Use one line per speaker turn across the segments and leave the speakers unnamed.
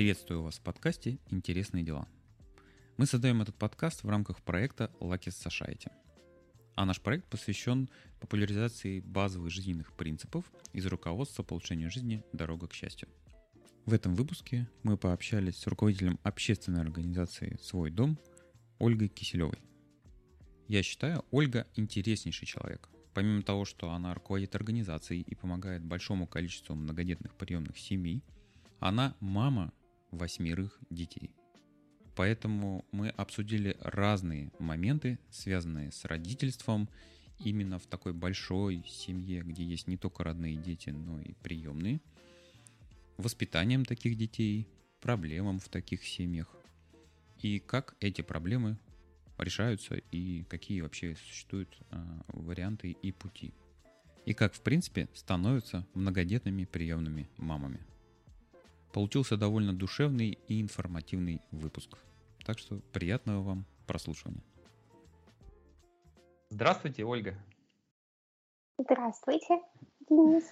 Приветствую вас в подкасте «Интересные дела». Мы создаем этот подкаст в рамках проекта Lucky Society. А наш проект посвящен популяризации базовых жизненных принципов из руководства по улучшению жизни «Дорога к счастью». В этом выпуске мы пообщались с руководителем общественной организации «Свой дом» Ольгой Киселевой. Я считаю, Ольга интереснейший человек. Помимо того, что она руководит организацией и помогает большому количеству многодетных приемных семей, она мама восьмерых детей. Поэтому мы обсудили разные моменты, связанные с родительством именно в такой большой семье, где есть не только родные дети, но и приемные, воспитанием таких детей, проблемам в таких семьях и как эти проблемы решаются и какие вообще существуют э, варианты и пути. И как, в принципе, становятся многодетными приемными мамами. Получился довольно душевный и информативный выпуск. Так что приятного вам прослушивания. Здравствуйте, Ольга.
Здравствуйте, Денис.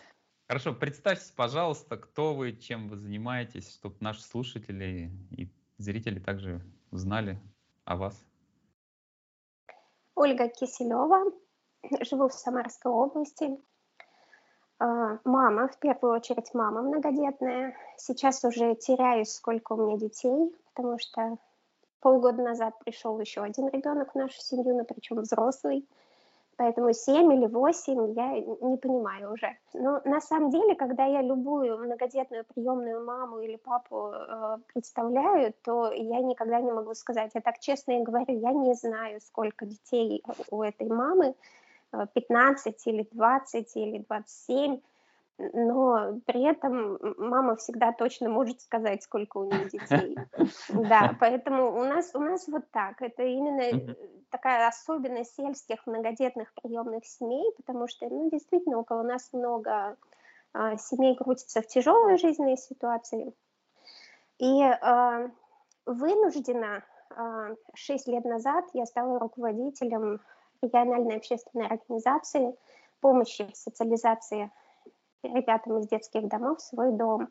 Хорошо, представьтесь, пожалуйста, кто вы, чем вы занимаетесь, чтобы наши слушатели и зрители также узнали о вас.
Ольга Киселева, живу в Самарской области, мама, в первую очередь мама многодетная. Сейчас уже теряюсь, сколько у меня детей, потому что полгода назад пришел еще один ребенок в нашу семью, но причем взрослый. Поэтому 7 или 8 я не понимаю уже. Но на самом деле, когда я любую многодетную приемную маму или папу э, представляю, то я никогда не могу сказать. Я так честно и говорю, я не знаю, сколько детей у этой мамы. 15 или 20 или 27, но при этом мама всегда точно может сказать, сколько у нее детей. Да, поэтому у нас, у нас вот так. Это именно такая особенность сельских многодетных приемных семей, потому что, ну, действительно, около нас много а, семей крутится в тяжелой жизненной ситуации. И а, вынуждена 6 лет назад я стала руководителем региональной общественной организации помощи в социализации ребятам из детских домов в свой дом.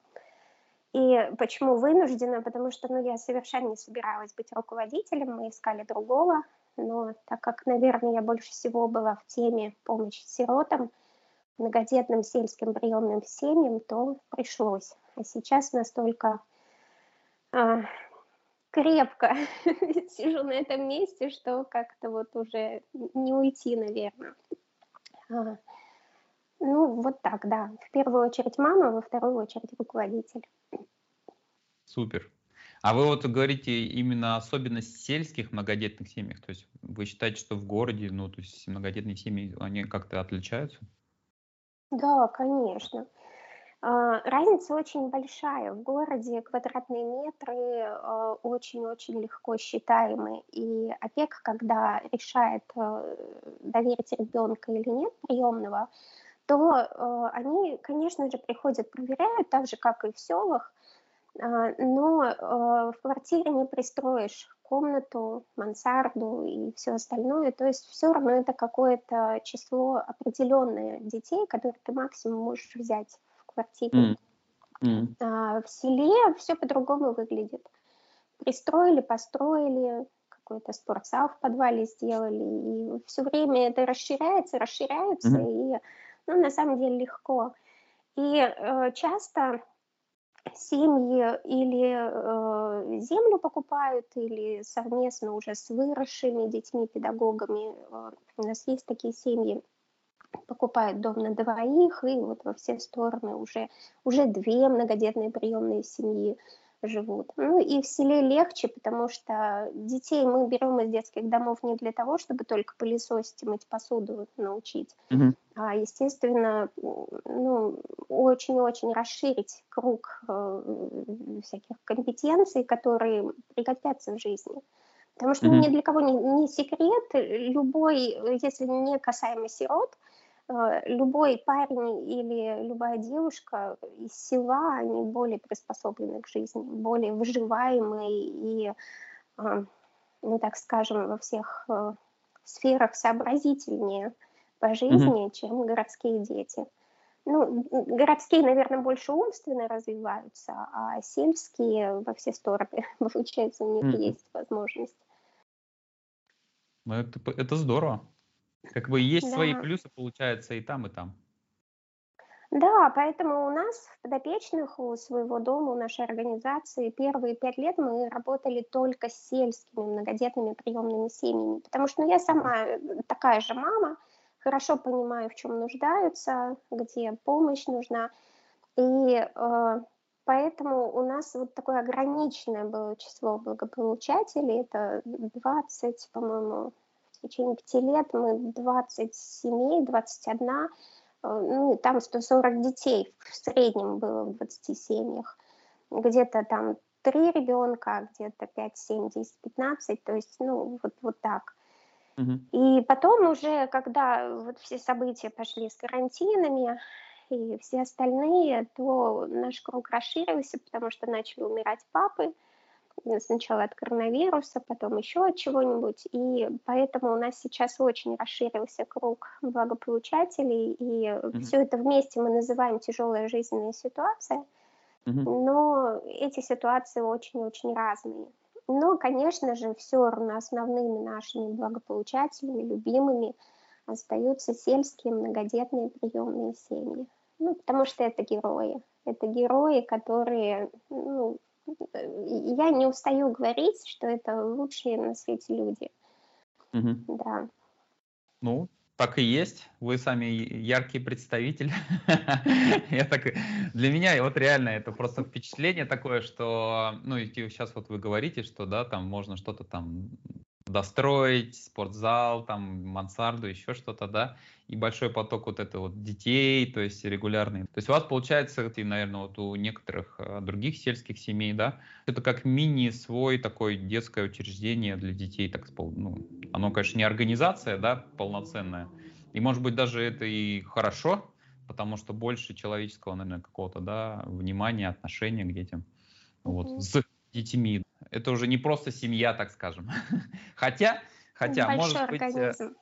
И почему вынуждена? Потому что ну, я совершенно не собиралась быть руководителем, мы искали другого, но так как, наверное, я больше всего была в теме помощи сиротам, многодетным сельским приемным семьям, то пришлось. А сейчас настолько а, крепко сижу на этом месте, что как-то вот уже не уйти, наверное. А, ну, вот так, да. В первую очередь мама, во вторую очередь руководитель.
Супер. А вы вот говорите именно особенность сельских многодетных семьях, то есть вы считаете, что в городе, ну, то есть многодетные семьи, они как-то отличаются?
Да, конечно. А, разница очень большая. В городе квадратные метры а, очень-очень легко считаемы. И опека, когда решает э, доверить ребенка или нет приемного, то э, они, конечно же, приходят, проверяют, так же, как и в селах, а, но в квартире не пристроишь комнату, мансарду и все остальное. То есть все равно это какое-то число определенное детей, которые ты максимум можешь взять квартире. Mm. Mm. А, в селе все по-другому выглядит. Пристроили, построили, какой-то спортзал в подвале сделали, и все время это расширяется, расширяется, mm-hmm. и ну, на самом деле легко. И э, часто семьи или э, землю покупают, или совместно уже с выросшими детьми, педагогами. Э, у нас есть такие семьи, покупает дом на двоих, и вот во все стороны уже, уже две многодетные приемные семьи живут. Ну и в селе легче, потому что детей мы берем из детских домов не для того, чтобы только пылесосить и мыть посуду научить, mm-hmm. а, естественно, ну, очень-очень расширить круг э, всяких компетенций, которые пригодятся в жизни. Потому что mm-hmm. ни для кого не, не секрет, любой, если не касаемо сирот, любой парень или любая девушка из села, они более приспособлены к жизни, более выживаемые и, э, ну так скажем, во всех э, сферах сообразительнее по жизни, mm-hmm. чем городские дети. ну, городские, наверное, больше умственно развиваются, а сельские во все стороны, получается, у них mm. есть возможность.
Ну, это, это здорово. Как бы есть да. свои плюсы, получается, и там, и там.
Да, поэтому у нас в подопечных, у своего дома, у нашей организации первые пять лет мы работали только с сельскими многодетными приемными семьями, потому что ну, я сама э, такая же мама, хорошо понимаю, в чем нуждаются, где помощь нужна, и э, поэтому у нас вот такое ограниченное было число благополучателей, это 20, по-моему, в течение пяти лет мы 20 семей, 21 Э, ну, там 140 детей в среднем было в 20 семьях. Где-то там 3 ребенка, где-то 5, 7, 10, 15, то есть, ну, вот, вот так. И потом уже, когда вот все события пошли с карантинами и все остальные, то наш круг расширился, потому что начали умирать папы, сначала от коронавируса, потом еще от чего-нибудь, и поэтому у нас сейчас очень расширился круг благополучателей, и mm-hmm. все это вместе мы называем тяжелая жизненная ситуация, mm-hmm. но эти ситуации очень-очень разные. Но, конечно же, все равно основными нашими благополучателями, любимыми остаются сельские многодетные приемные семьи. Ну, потому что это герои. Это герои, которые ну, я не устаю говорить, что это лучшие на свете люди.
Угу. Да. Ну, так и есть. Вы сами яркий представитель. Я так, для меня вот реально это просто впечатление такое, что, ну, сейчас вот вы говорите, что, да, там можно что-то там достроить, спортзал, там, мансарду, еще что-то, да, и большой поток вот это вот детей, то есть регулярный. То есть у вас получается, и, наверное, вот у некоторых э, других сельских семей, да, это как мини свой такое детское учреждение для детей, так ну, оно, конечно, не организация, да, полноценная, и, может быть, даже это и хорошо, потому что больше человеческого, наверное, какого-то, да, внимания, отношения к детям, вот, с детьми это уже не просто семья, так скажем. хотя, хотя, Большой может быть... Э, организм.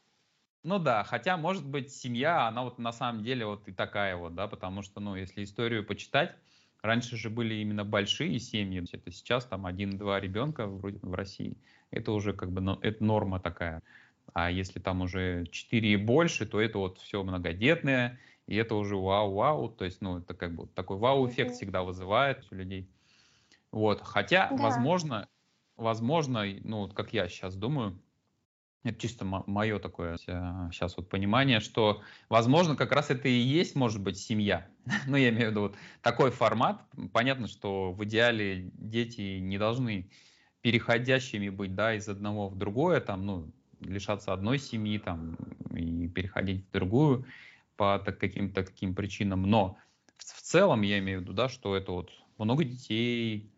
Ну да, хотя, может быть, семья, она вот на самом деле вот и такая вот, да, потому что, ну, если историю почитать, раньше же были именно большие семьи, это сейчас там один-два ребенка в, в России, это уже как бы, ну, это норма такая. А если там уже четыре и больше, то это вот все многодетное, и это уже вау-вау, то есть, ну, это как бы такой вау-эффект всегда вызывает у людей. Вот, хотя, да. возможно, возможно, ну, как я сейчас думаю, это чисто мое такое сейчас э, вот понимание, что, возможно, как раз это и есть, может быть, семья. ну, я имею в виду вот такой формат. Понятно, что в идеале дети не должны переходящими быть, да, из одного в другое, там, ну, лишаться одной семьи, там, и переходить в другую по так, каким-то таким причинам. Но в, в целом я имею в виду, да, что это вот много детей,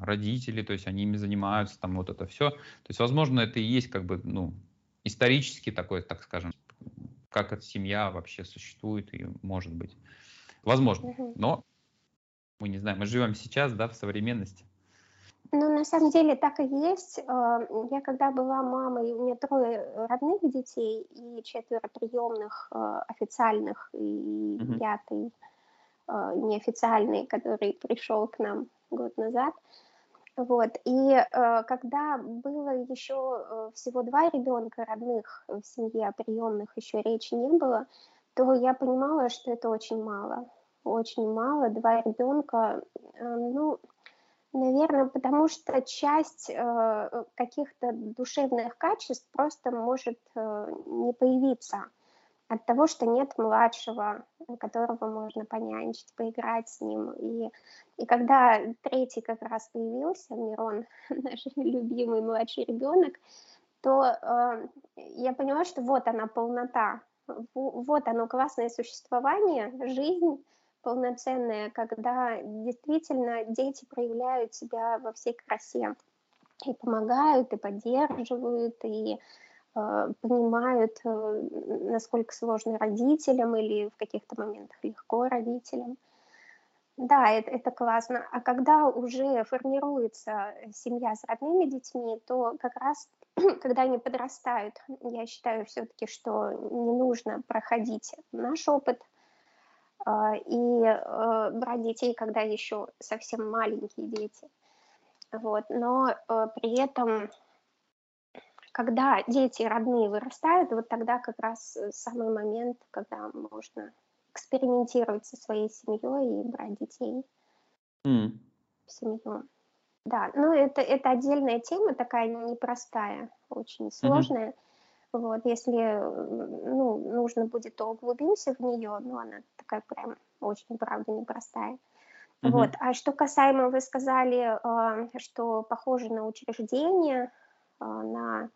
родители, то есть они ими занимаются, там вот это все. То есть, возможно, это и есть как бы, ну, исторически такой, так скажем, как эта семья вообще существует и может быть. Возможно, но мы не знаем, мы живем сейчас, да, в современности.
Ну, на самом деле так и есть. А, я когда была мамой, у меня трое родных детей и четверо приемных а, официальных и угу. пятый неофициальный, который пришел к нам год назад. Вот. И э, когда было еще э, всего два ребенка родных в семье, приемных еще речи не было, то я понимала, что это очень мало. Очень мало. Два ребенка, э, ну, наверное, потому что часть э, каких-то душевных качеств просто может э, не появиться от того, что нет младшего, которого можно понянчить, поиграть с ним. И, и когда третий как раз появился, Мирон, наш любимый младший ребенок, то э, я поняла, что вот она полнота, вот оно классное существование, жизнь полноценная, когда действительно дети проявляют себя во всей красе и помогают, и поддерживают, и Э, понимают, э, насколько сложно родителям или в каких-то моментах легко родителям. Да, это, это классно. А когда уже формируется семья с родными детьми, то как раз, когда они подрастают, я считаю все-таки, что не нужно проходить наш опыт а, и э, брать детей, когда еще совсем маленькие дети. Вот. Но э, при этом, когда дети родные вырастают, вот тогда как раз самый момент, когда можно экспериментировать со своей семьей и брать детей mm. в семью. Да, ну это, это отдельная тема, такая непростая, очень сложная. Mm-hmm. Вот, если ну, нужно будет, то углубимся в нее, но она такая прям очень, правда, непростая. Mm-hmm. Вот. А что касаемо, вы сказали, э, что похоже на учреждение, э, на,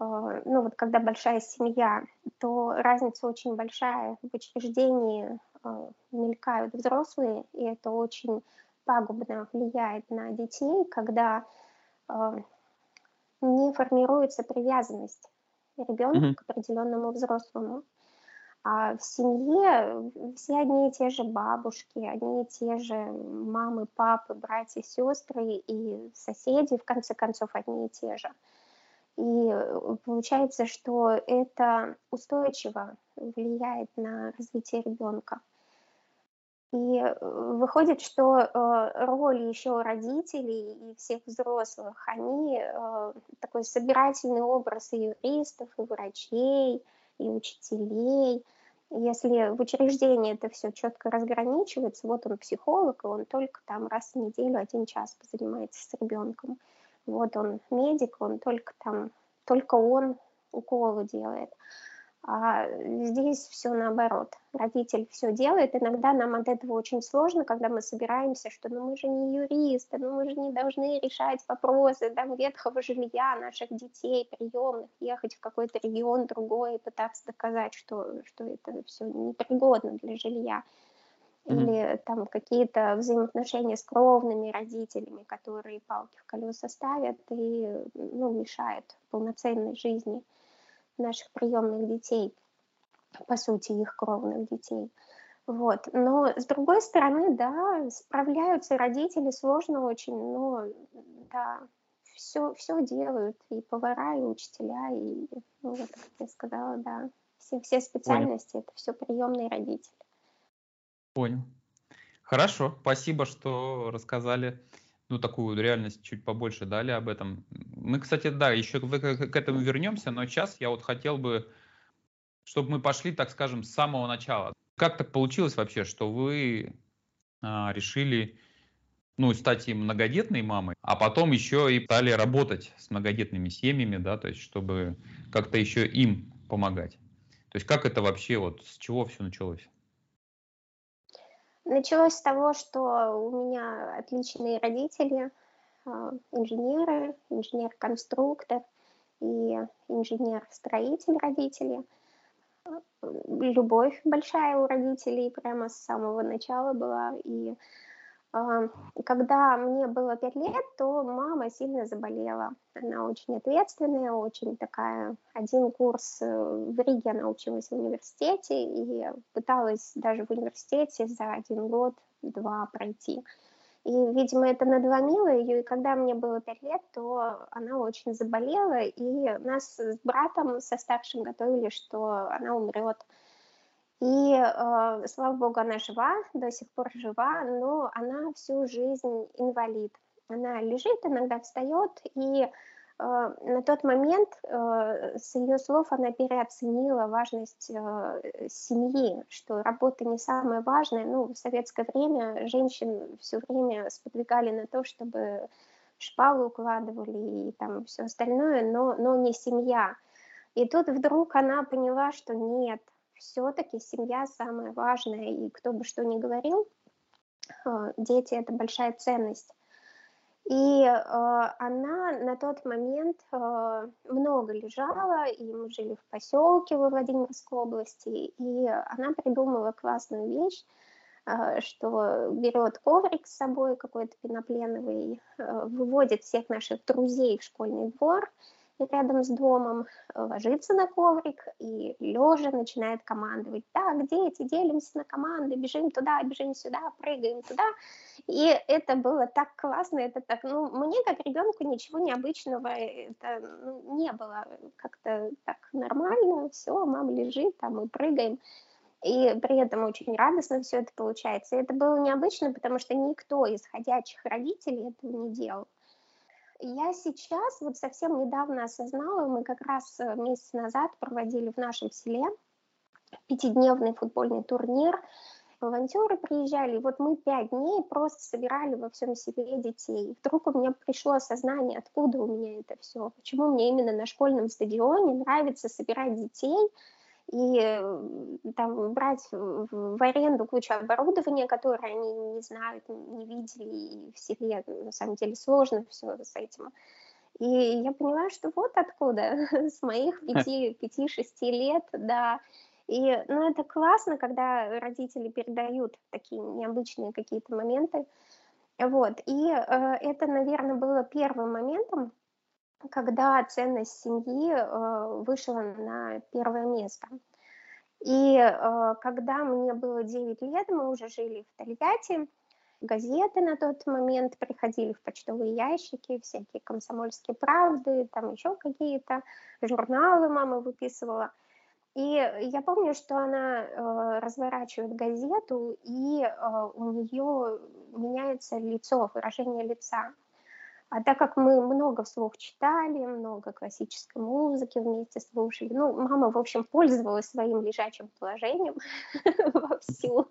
э, ну вот когда большая семья, то разница очень большая. В учреждении мелькают взрослые, и это очень пагубно влияет на детей, когда не формируется привязанность ребенка mm-hmm. к определенному взрослому. А в семье все одни и те же бабушки, одни и те же мамы, папы, братья, сестры и соседи, в конце концов, одни и те же. И получается, что это устойчиво влияет на развитие ребенка. И выходит, что э, роль еще родителей и всех взрослых, они э, такой собирательный образ и юристов, и врачей, и учителей. Если в учреждении это все четко разграничивается, вот он психолог, и он только там раз в неделю один час позанимается с ребенком. Вот он медик, он только там, только он уколы делает. А здесь все наоборот. Родитель все делает. Иногда нам от этого очень сложно, когда мы собираемся, что ну мы же не юристы, ну мы же не должны решать вопросы там, ветхого жилья наших детей, приемных, ехать в какой-то регион другой и пытаться доказать, что, что это все непригодно для жилья. Или там какие-то взаимоотношения с кровными родителями, которые палки в колеса ставят и ну, мешают полноценной жизни наших приемных детей, по сути, их кровных детей. Вот. Но с другой стороны, да, справляются родители сложно очень, но да, все, все делают, и повара, и учителя, и, ну, вот, как я сказала, да, все, все специальности, Понял. это все приемные родители.
Понял. Хорошо, спасибо, что рассказали ну, такую реальность чуть побольше дали об этом. Мы, кстати, да, еще к этому вернемся, но сейчас я вот хотел бы, чтобы мы пошли, так скажем, с самого начала. Как так получилось вообще, что вы а, решили ну, стать и многодетной мамой, а потом еще и стали работать с многодетными семьями, да, то есть чтобы как-то еще им помогать. То есть как это вообще, вот с чего все началось?
Началось с того, что у меня отличные родители, инженеры, инженер-конструктор и инженер-строитель родители. Любовь большая у родителей прямо с самого начала была. И когда мне было пять лет, то мама сильно заболела. Она очень ответственная, очень такая. Один курс э, в Риге она училась в университете и пыталась даже в университете за один год-два пройти. И, видимо, это надломило ее, и когда мне было пять лет, то она очень заболела, и нас с братом, со старшим готовили, что она умрет. И, э, слава богу, она жива, до сих пор жива, но она всю жизнь инвалид. Она лежит, иногда встает, и на тот момент, э, с ее слов, она переоценила важность э, семьи, что работа не самое важное. Ну, в советское время женщин все время сподвигали на то, чтобы шпалу укладывали и там все остальное, но, но не семья. И тут вдруг она поняла, что нет, все-таки семья самая важная, и кто бы что ни говорил, э, дети это большая ценность. И э, она на тот момент э, много лежала, и мы жили в поселке во Владимирской области, и она придумала классную вещь, э, что берет коврик с собой какой-то пенопленовый, э, выводит всех наших друзей в школьный двор, рядом с домом, ложится на коврик и лежа начинает командовать. Так, дети, делимся на команды, бежим туда, бежим сюда, прыгаем туда. И это было так классно, это так, ну, мне как ребенку ничего необычного это ну, не было. Как-то так нормально, все, мама лежит, там мы прыгаем. и при этом очень радостно все это получается. И это было необычно, потому что никто из ходячих родителей этого не делал. Я сейчас вот совсем недавно осознала, мы как раз э, месяц назад проводили в нашем селе пятидневный футбольный турнир, волонтеры приезжали, и вот мы пять дней просто собирали во всем селе детей. И вдруг у меня пришло осознание, откуда у меня это все, почему мне именно на школьном стадионе нравится собирать детей, и э, там брать в аренду кучу оборудования, которое они не знают, не видели, и в селе на самом деле сложно все с этим. И я поняла, что вот откуда, с моих пяти-шести лет, да. И, ну, это классно, когда родители передают такие необычные какие-то моменты. Вот. И э, это, наверное, было первым моментом, когда ценность семьи э, вышла на первое место. И э, когда мне было 9 лет, мы уже жили в Тольятти, газеты на тот момент приходили в почтовые ящики, всякие комсомольские правды, там еще какие-то журналы мама выписывала. И я помню, что она э, разворачивает газету, и э, у нее меняется лицо, выражение лица. А так как мы много вслух читали, много классической музыки вместе слушали, ну, мама, в общем, пользовалась своим лежачим положением вовсю.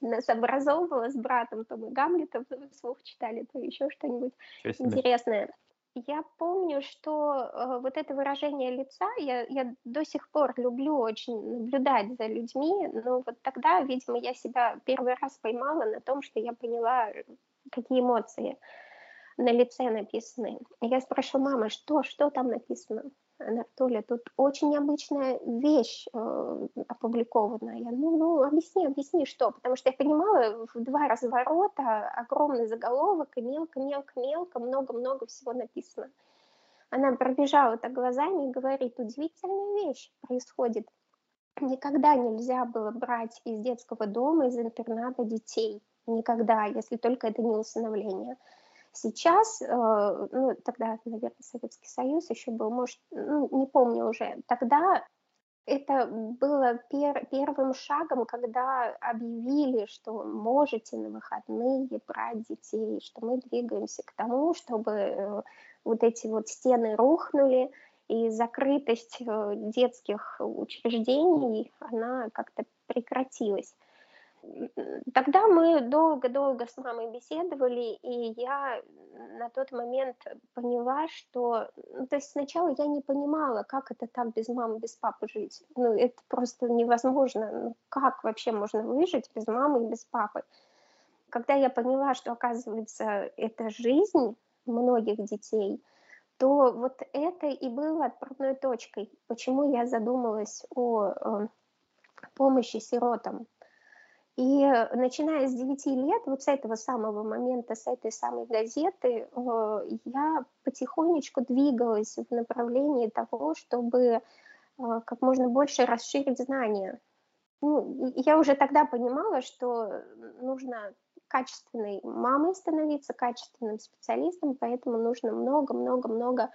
Нас образовывала с братом, то мы Гамлета вслух читали, то еще что-нибудь интересное. Я помню, что э, вот это выражение лица, я, я до сих пор люблю очень наблюдать за людьми, но вот тогда, видимо, я себя первый раз поймала на том, что я поняла, какие эмоции на лице написаны. Я спрашиваю, мама, что, что там написано? Она, Толя, тут очень необычная вещь э, опубликована. Я, ну, ну, объясни, объясни, что. Потому что я понимала, в два разворота огромный заголовок, и мелко-мелко-мелко, много-много всего написано. Она пробежала так глазами и говорит, удивительная вещь происходит. Никогда нельзя было брать из детского дома, из интерната детей. Никогда, если только это не усыновление. Сейчас, э, ну, тогда, наверное, Советский Союз еще был, может, ну, не помню уже, тогда это было пер, первым шагом, когда объявили, что можете на выходные брать детей, что мы двигаемся к тому, чтобы э, вот эти вот стены рухнули, и закрытость э, детских учреждений, она как-то прекратилась. Тогда мы долго-долго с мамой беседовали, и я на тот момент поняла, что... Ну, то есть сначала я не понимала, как это так без мамы, без папы жить. Ну, это просто невозможно. Ну, как вообще можно выжить без мамы и без папы? Когда я поняла, что, оказывается, это жизнь многих детей, то вот это и было отправной точкой, почему я задумалась о э, помощи сиротам. И начиная с 9 лет, вот с этого самого момента, с этой самой газеты, э, я потихонечку двигалась в направлении того, чтобы э, как можно больше расширить знания. Ну, я уже тогда понимала, что нужно качественной мамой становиться, качественным специалистом, поэтому нужно много-много-много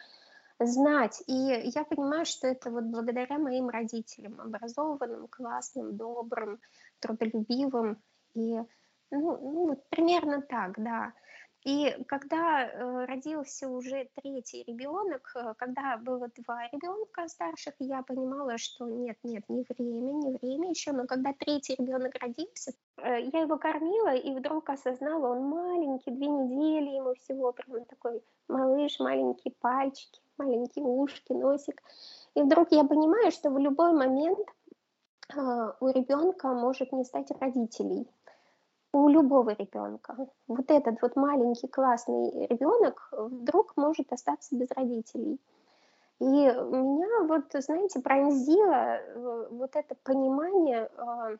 знать. И я понимаю, что это вот благодаря моим родителям, образованным, классным, добрым, трудолюбивым. И ну, ну вот примерно так, да. И когда э, родился уже третий ребенок, э, когда было два ребенка старших, я понимала, что нет, нет, не время, не время еще. Но когда третий ребенок родился, э, я его кормила и вдруг осознала, он маленький, две недели ему всего, прям такой малыш, маленькие пальчики маленькие ушки, носик. И вдруг я понимаю, что в любой момент у ребенка может не стать родителей. У любого ребенка. Вот этот вот маленький классный ребенок вдруг может остаться без родителей. И меня вот, знаете, пронзило э, вот это понимание э,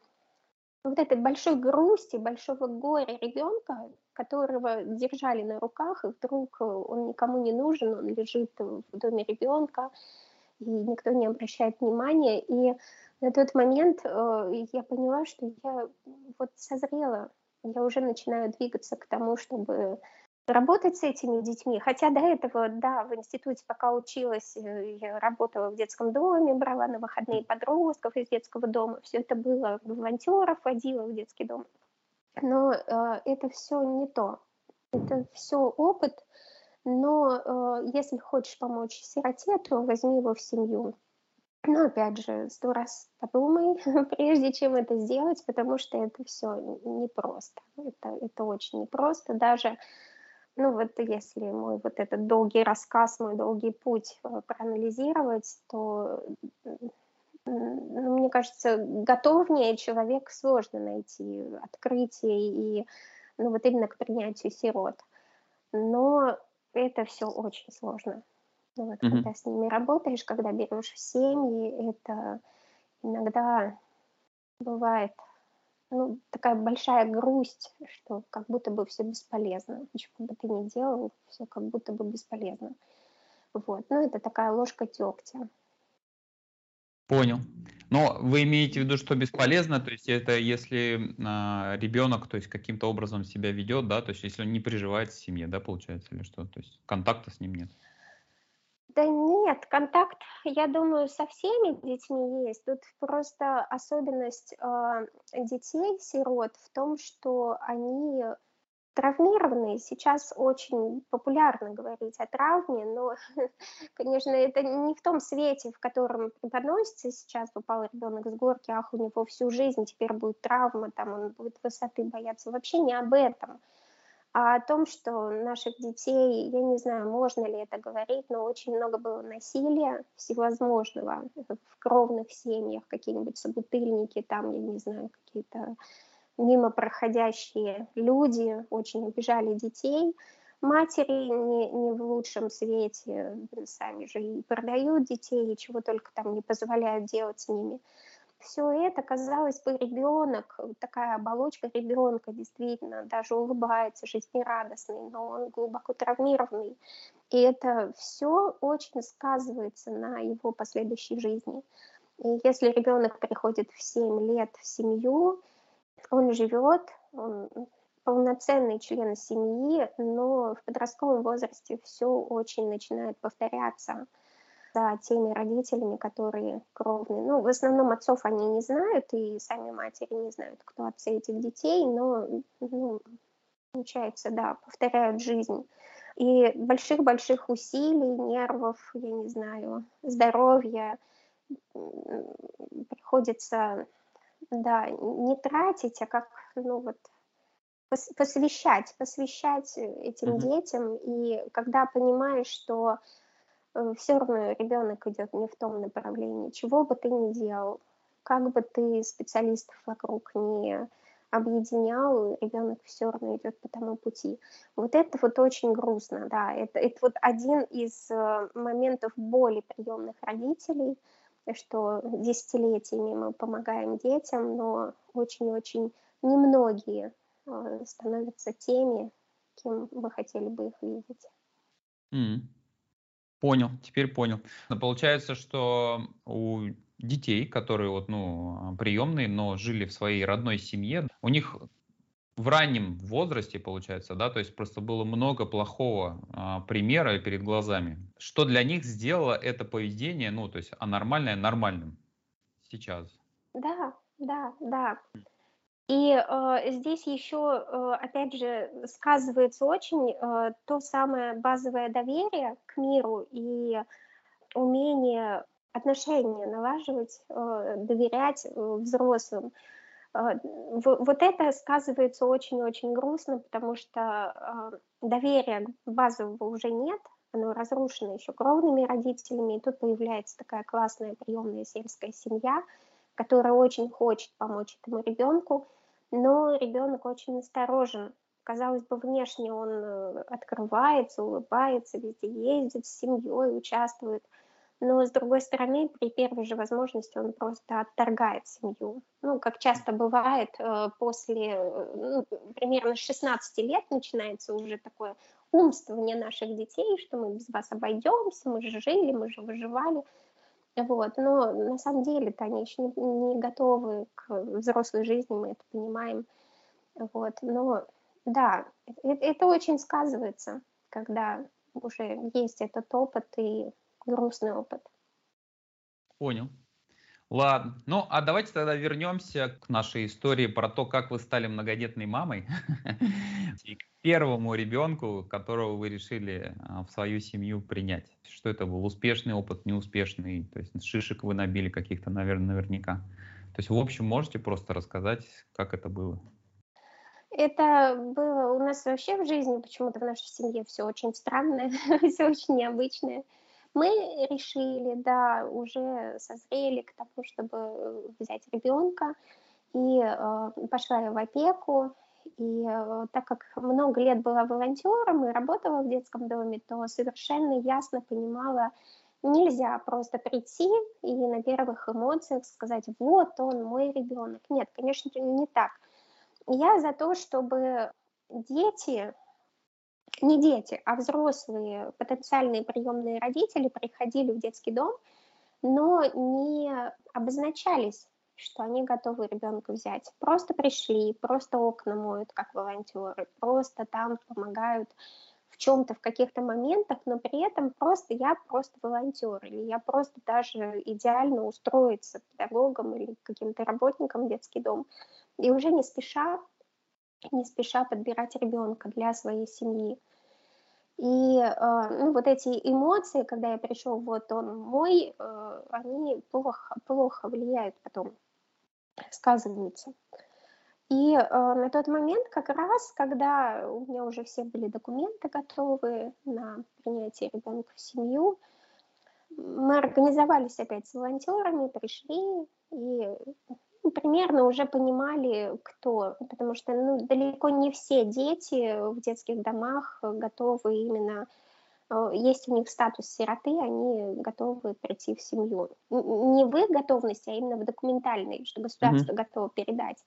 вот этой большой грусти, большого горя ребенка, которого держали на руках, и вдруг э, он никому не нужен, он лежит в доме ребенка, и никто не обращает внимания. И на тот момент э, я поняла, что я вот созрела, я уже начинаю двигаться к тому, чтобы работать с этими детьми. Хотя до этого, да, в институте, пока училась, э, я работала в детском доме, брала на выходные подростков из детского дома. Все это было, волонтеров водила в детский дом. Но э, это все не то. Это все опыт, но э, если хочешь помочь сироте, то возьми его в семью. Но опять же, сто раз подумай, прежде чем это сделать, потому что это все непросто. Это, это очень непросто. Даже ну вот если мой вот этот долгий рассказ, мой долгий путь э, проанализировать, то, ну, мне кажется, готовнее человек сложно найти открытие и, ну, вот именно к принятию сирот. Но это все очень сложно. Ну, вот, mm-hmm. Когда с ними работаешь, когда берешь семьи, это иногда бывает ну, такая большая грусть, что как будто бы все бесполезно. Чего бы ты ни делал, все как будто бы бесполезно. Вот. Ну, это такая ложка дегтя.
Понял. Но вы имеете в виду, что бесполезно, то есть это если а, ребенок, то есть каким-то образом себя ведет, да, то есть если он не приживается в семье, да, получается, или что, то есть контакта с ним нет.
Да нет, контакт, я думаю, со всеми детьми есть. Тут просто особенность э, детей, сирот, в том, что они травмированные. Сейчас очень популярно говорить о травме, но, конечно, это не в том свете, в котором преподносится сейчас. Попал ребенок с горки, ах, у него всю жизнь теперь будет травма, там он будет высоты бояться. Вообще не об этом а о том, что наших детей, я не знаю, можно ли это говорить, но очень много было насилия всевозможного в кровных семьях, какие-нибудь собутыльники, там, я не знаю, какие-то мимо проходящие люди очень обижали детей, матери не, не в лучшем свете, сами же и продают детей, и чего только там не позволяют делать с ними все это, казалось бы, ребенок, такая оболочка ребенка, действительно, даже улыбается, жизнерадостный, но он глубоко травмированный. И это все очень сказывается на его последующей жизни. И если ребенок приходит в 7 лет в семью, он живет, он полноценный член семьи, но в подростковом возрасте все очень начинает повторяться за теми родителями, которые кровные. Ну, в основном отцов они не знают, и сами матери не знают, кто отцы этих детей, но, ну, получается, да, повторяют жизнь. И больших-больших усилий, нервов, я не знаю, здоровья приходится, да, не тратить, а как, ну вот, посвящать, посвящать этим mm-hmm. детям. И когда понимаешь, что все равно ребенок идет не в том направлении. Чего бы ты ни делал, как бы ты специалистов вокруг не объединял, ребенок все равно идет по тому пути. Вот это вот очень грустно, да. Это, это вот один из э, моментов боли приемных родителей, что десятилетиями мы помогаем детям, но очень-очень немногие э, становятся теми, кем мы хотели бы их видеть.
Mm. Понял, теперь понял. Получается, что у детей, которые вот, ну, приемные, но жили в своей родной семье, у них в раннем возрасте, получается, да, то есть просто было много плохого а, примера перед глазами. Что для них сделало это поведение, ну, то есть анормальное нормальным сейчас?
Да, да, да. И э, здесь еще, э, опять же, сказывается очень э, то самое базовое доверие к миру и умение отношения налаживать, э, доверять э, взрослым. Э, вот это сказывается очень-очень грустно, потому что э, доверия базового уже нет, оно разрушено еще кровными родителями, и тут появляется такая классная приемная сельская семья, которая очень хочет помочь этому ребенку, но ребенок очень осторожен. Казалось бы, внешне он э, открывается, улыбается, везде ездит с семьей, участвует. Но, с другой стороны, при первой же возможности он просто отторгает семью. Ну, как часто бывает, э, после э, ну, примерно 16 лет начинается уже такое умствование наших детей, что мы без вас обойдемся, мы же жили, мы же выживали. Вот. Но на самом деле-то они еще не, не готовы к взрослой жизни, мы это понимаем. Вот. Но Да, это, это очень сказывается, когда уже есть этот опыт и грустный опыт.
Понял. Ладно. Ну, а давайте тогда вернемся к нашей истории про то, как вы стали многодетной мамой. И к первому ребенку, которого вы решили а, в свою семью принять. Что это был? Успешный опыт, неуспешный? То есть шишек вы набили каких-то, наверное, наверняка. То есть, в общем, можете просто рассказать, как это было?
Это было у нас вообще в жизни, почему-то в нашей семье все очень странное, все очень необычное. Мы решили, да, уже созрели к тому, чтобы взять ребенка, и э, пошла я в опеку. И э, так как много лет была волонтером и работала в детском доме, то совершенно ясно понимала, нельзя просто прийти и на первых эмоциях сказать, вот он, мой ребенок. Нет, конечно, не так. Я за то, чтобы дети не дети, а взрослые потенциальные приемные родители приходили в детский дом, но не обозначались, что они готовы ребенка взять. Просто пришли, просто окна моют, как волонтеры, просто там помогают в чем-то, в каких-то моментах, но при этом просто я просто волонтер, или я просто даже идеально устроиться педагогом или каким-то работником в детский дом. И уже не спеша не спеша подбирать ребенка для своей семьи. И э, ну, вот эти эмоции, когда я пришел, вот он мой, э, они плохо, плохо влияют потом, сказываются. И э, на тот момент, как раз, когда у меня уже все были документы готовы на принятие ребенка в семью, мы организовались опять с волонтерами, пришли и примерно уже понимали, кто, потому что ну, далеко не все дети в детских домах готовы именно, э, есть у них статус сироты, они готовы прийти в семью. Не в их готовности, а именно в документальной, что государство mm-hmm. готово передать.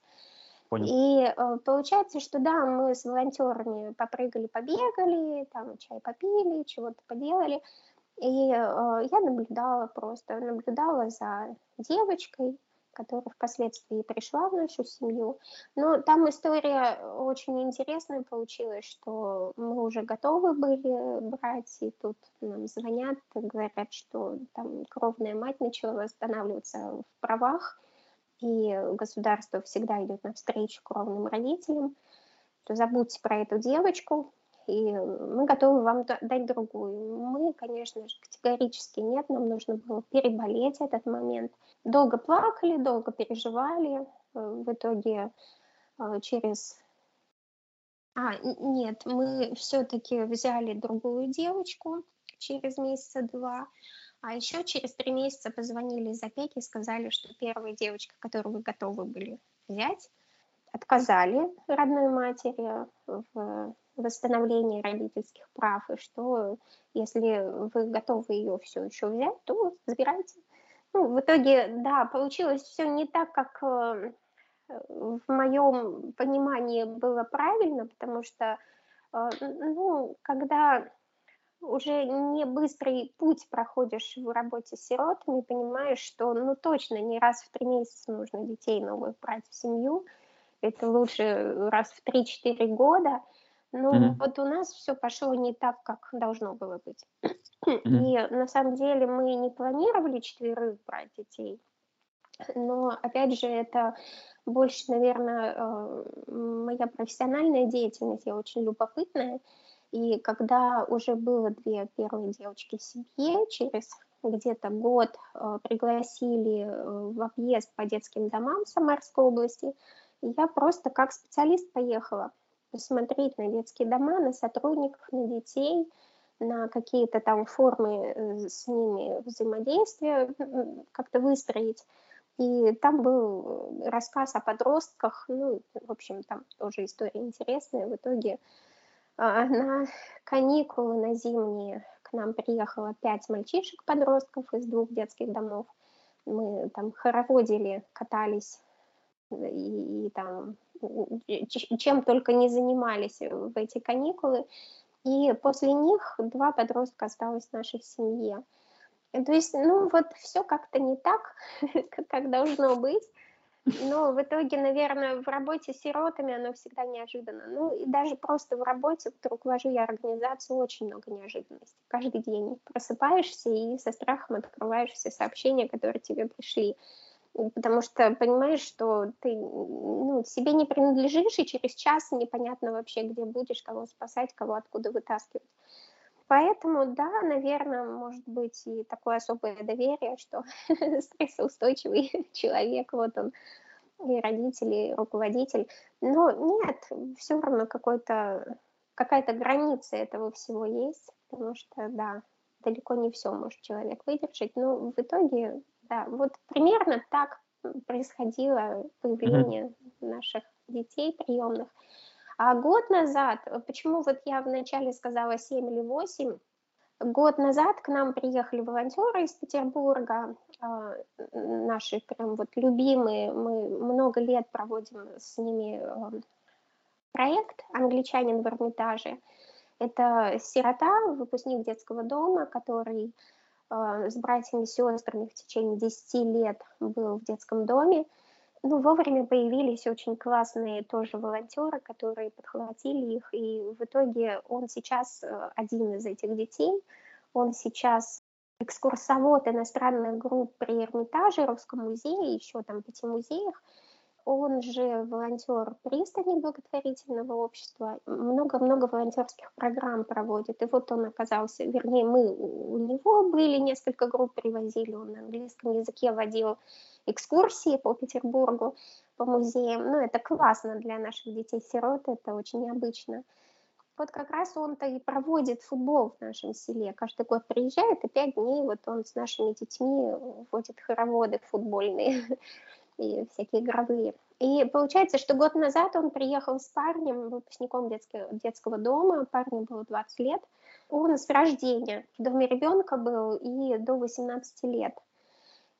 Понял. И э, получается, что да, мы с волонтерами попрыгали, побегали, там чай попили, чего-то поделали. И э, я наблюдала просто, наблюдала за девочкой, которая впоследствии пришла в нашу семью. Но там история очень интересная получилась, что мы уже готовы были брать, и тут нам звонят, говорят, что там кровная мать начала восстанавливаться в правах, и государство всегда идет навстречу кровным родителям, то забудьте про эту девочку, и мы готовы вам дать другую. Мы, конечно же, категорически нет, нам нужно было переболеть этот момент. Долго плакали, долго переживали, э, в итоге э, через... А, нет, мы все-таки взяли другую девочку через месяца два, а еще через три месяца позвонили из опеки и сказали, что первая девочка, которую вы готовы были взять, отказали родной матери в восстановлении родительских прав, и что если вы готовы ее все еще взять, то забирайте. Ну, в итоге, да, получилось все не так, как э, в моем понимании было правильно, потому что, э, ну, когда уже не быстрый путь проходишь в работе с сиротами, понимаешь, что, ну, точно не раз в три месяца нужно детей новых брать в семью, это лучше раз в 3-4 года, ну, mm-hmm. вот у нас все пошло не так, как должно было быть. Mm-hmm. И на самом деле мы не планировали четверых брать детей, но опять же это больше, наверное, э, моя профессиональная деятельность, я очень любопытная. И когда уже было две первые девочки в семье, через где-то год э, пригласили э, в объезд по детским домам в Самарской области, я просто как специалист поехала посмотреть на детские дома, на сотрудников, на детей, на какие-то там формы э, с ними взаимодействия как-то выстроить. И там был рассказ о подростках, ну, в общем, там тоже история интересная. В итоге а, на каникулы, на зимние к нам приехало пять мальчишек-подростков из двух детских домов. Мы там хороводили, катались и, и там чем только не занимались в эти каникулы. И после них два подростка осталось в нашей семье. То есть, ну вот все как-то не так, как должно быть. Но в итоге, наверное, в работе с сиротами оно всегда неожиданно. Ну и даже просто в работе, вот руковожу я организацию, очень много неожиданностей. Каждый день просыпаешься и со страхом открываешь все сообщения, которые тебе пришли. Потому что понимаешь, что ты ну, себе не принадлежишь, и через час непонятно вообще, где будешь, кого спасать, кого откуда вытаскивать. Поэтому, да, наверное, может быть и такое особое доверие, что стрессоустойчивый человек, вот он, и родители, и руководитель. Но нет, все равно какой-то, какая-то граница этого всего есть, потому что, да, далеко не все может человек выдержать. Но в итоге, да, вот примерно так происходило появление mm-hmm. наших детей приемных. А год назад, э, почему вот я вначале сказала 7 или 8, год назад к нам приехали волонтеры из Петербурга, а, наши прям вот любимые, мы много лет проводим с ними эм, проект «Англичанин в Эрмитаже». Это сирота, выпускник детского дома, который с братьями и сестрами в течение 10 лет был в детском доме. Ну, вовремя появились очень классные тоже волонтеры, которые подхватили их, и в итоге он сейчас э, один из этих детей, он сейчас экскурсовод иностранных групп при Эрмитаже, Русском музее, еще там пяти музеях, он же волонтер пристани благотворительного общества, много-много волонтерских программ проводит. И вот он оказался, вернее, мы у него были, несколько групп привозили, он на английском языке водил экскурсии по Петербургу, по музеям. Ну, это классно для наших детей-сирот, это очень необычно. Вот как раз он-то и проводит футбол в нашем селе. Каждый год приезжает, и пять дней вот он с нашими детьми водит хороводы футбольные и всякие игровые. И получается, что год назад он приехал с парнем, выпускником детского, детского дома, парню было 20 лет. Он с рождения в доме ребенка был и до 18 лет.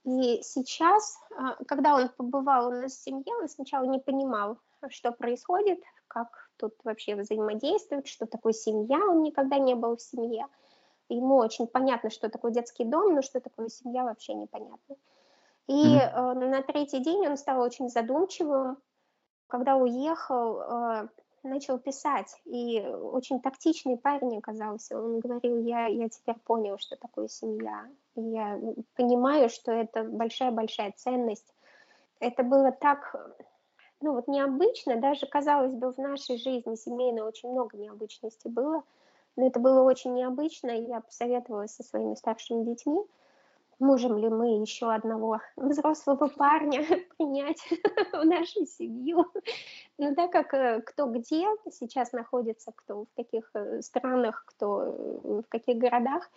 И сейчас, а, когда он побывал у нас в семье, он сначала не понимал, что происходит, как тут вообще взаимодействуют, что такое семья, он никогда не был в семье. Ему очень понятно, что такое детский дом, но что такое семья вообще непонятно. И mm-hmm. на третий день он стал очень задумчивым. Когда уехал, э, начал писать, и очень тактичный парень оказался. Он говорил, я, я теперь понял, что такое семья. И я понимаю, что это большая-большая ценность. Это было так, ну вот необычно, даже, казалось бы, в нашей жизни семейной очень много необычностей было, но это было очень необычно, я посоветовалась со своими старшими детьми, можем ли мы еще одного взрослого парня принять в нашу семью. Но так как э, кто где сейчас находится, кто в каких э, странах, кто э, в каких городах,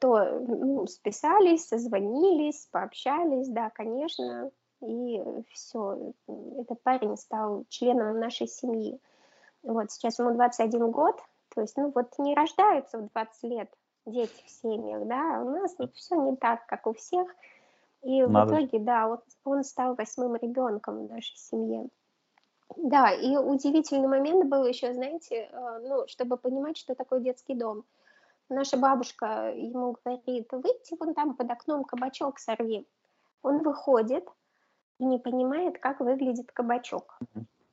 то ну, списались, созвонились, пообщались, да, конечно, и все, этот парень стал членом нашей семьи. Вот сейчас ему 21 год, то есть, ну вот не рождаются в 20 лет дети в семьях, да, у нас вот все не так, как у всех. И Надо. в итоге, да, вот он стал восьмым ребенком в нашей семье. Да, и удивительный момент был еще, знаете, э, ну, чтобы понимать, что такое детский дом. Наша бабушка ему говорит, выйти вон там под окном кабачок сорви. Он выходит и не понимает, как выглядит кабачок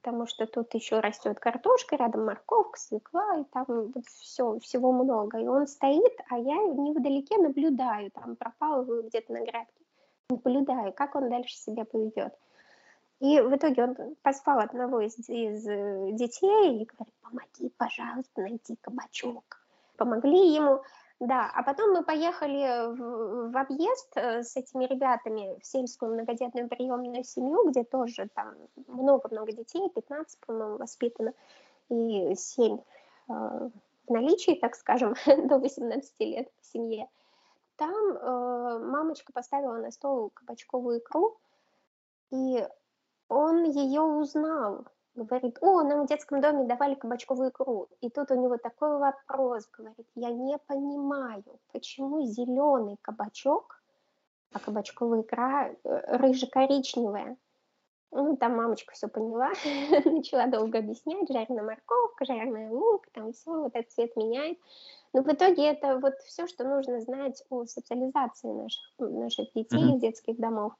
потому что тут еще растет картошка, рядом морковка, свекла, и там вот все, всего много. И он стоит, а я невдалеке наблюдаю, там пропал где-то на грядке. Наблюдаю, как он дальше себя поведет. И в итоге он позвал одного из, из э, детей и говорит, помоги, пожалуйста, найти кабачок. Помогли ему, да, а потом мы поехали в, в объезд э, с этими ребятами в сельскую многодетную приемную семью, где тоже там много-много детей, 15, по-моему, воспитано, и 7 э, в наличии, так скажем, до 18 лет в семье. Там э, мамочка поставила на стол кабачковую икру, и он ее узнал говорит, о, нам в детском доме давали кабачковую икру. И тут у него такой вопрос, говорит, я не понимаю, почему зеленый кабачок, а кабачковая икра э, рыже-коричневая. Ну, там мамочка все поняла, начала долго объяснять, жареная морковка, жареный лук, там все, вот этот цвет меняет. Но в итоге это вот все, что нужно знать о социализации наших, наших детей mm-hmm. из детских домов.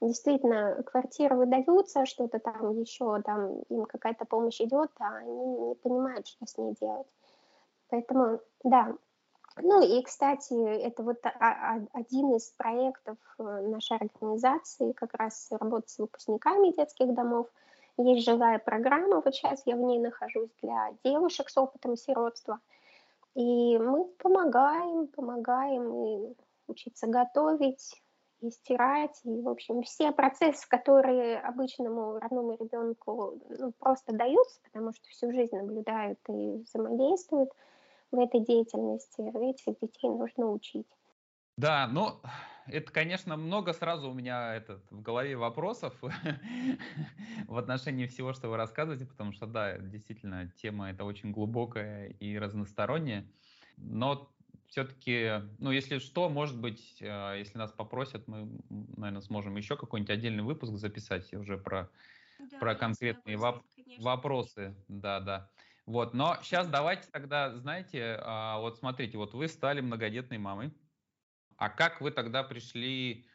Действительно квартиры выдаются, что-то там еще, там им какая-то помощь идет, а они не понимают, что с ней делать. Поэтому, да. Ну и, кстати, это вот один из проектов э, нашей организации, как раз работа с выпускниками детских домов. Есть живая программа, вот сейчас я в ней нахожусь для девушек с опытом сиротства. И мы помогаем, помогаем и учиться готовить, и стирать, и, в общем, все процессы, которые обычному родному ребенку ну, просто даются, потому что всю жизнь наблюдают и взаимодействуют в этой деятельности, этих детей нужно учить.
Да, ну, это, конечно, много сразу у меня этот, в голове вопросов в отношении всего, что вы рассказываете, потому что, да, действительно, тема это очень глубокая и разносторонняя. Но все-таки, ну, если что, может быть, э, если нас попросят, мы, наверное, сможем еще какой-нибудь отдельный выпуск записать уже про, да, про конкретные воп- вопросы. Да, да. Вот, но сейчас давайте тогда, знаете, а, вот смотрите, вот вы стали многодетной мамой, а как вы тогда пришли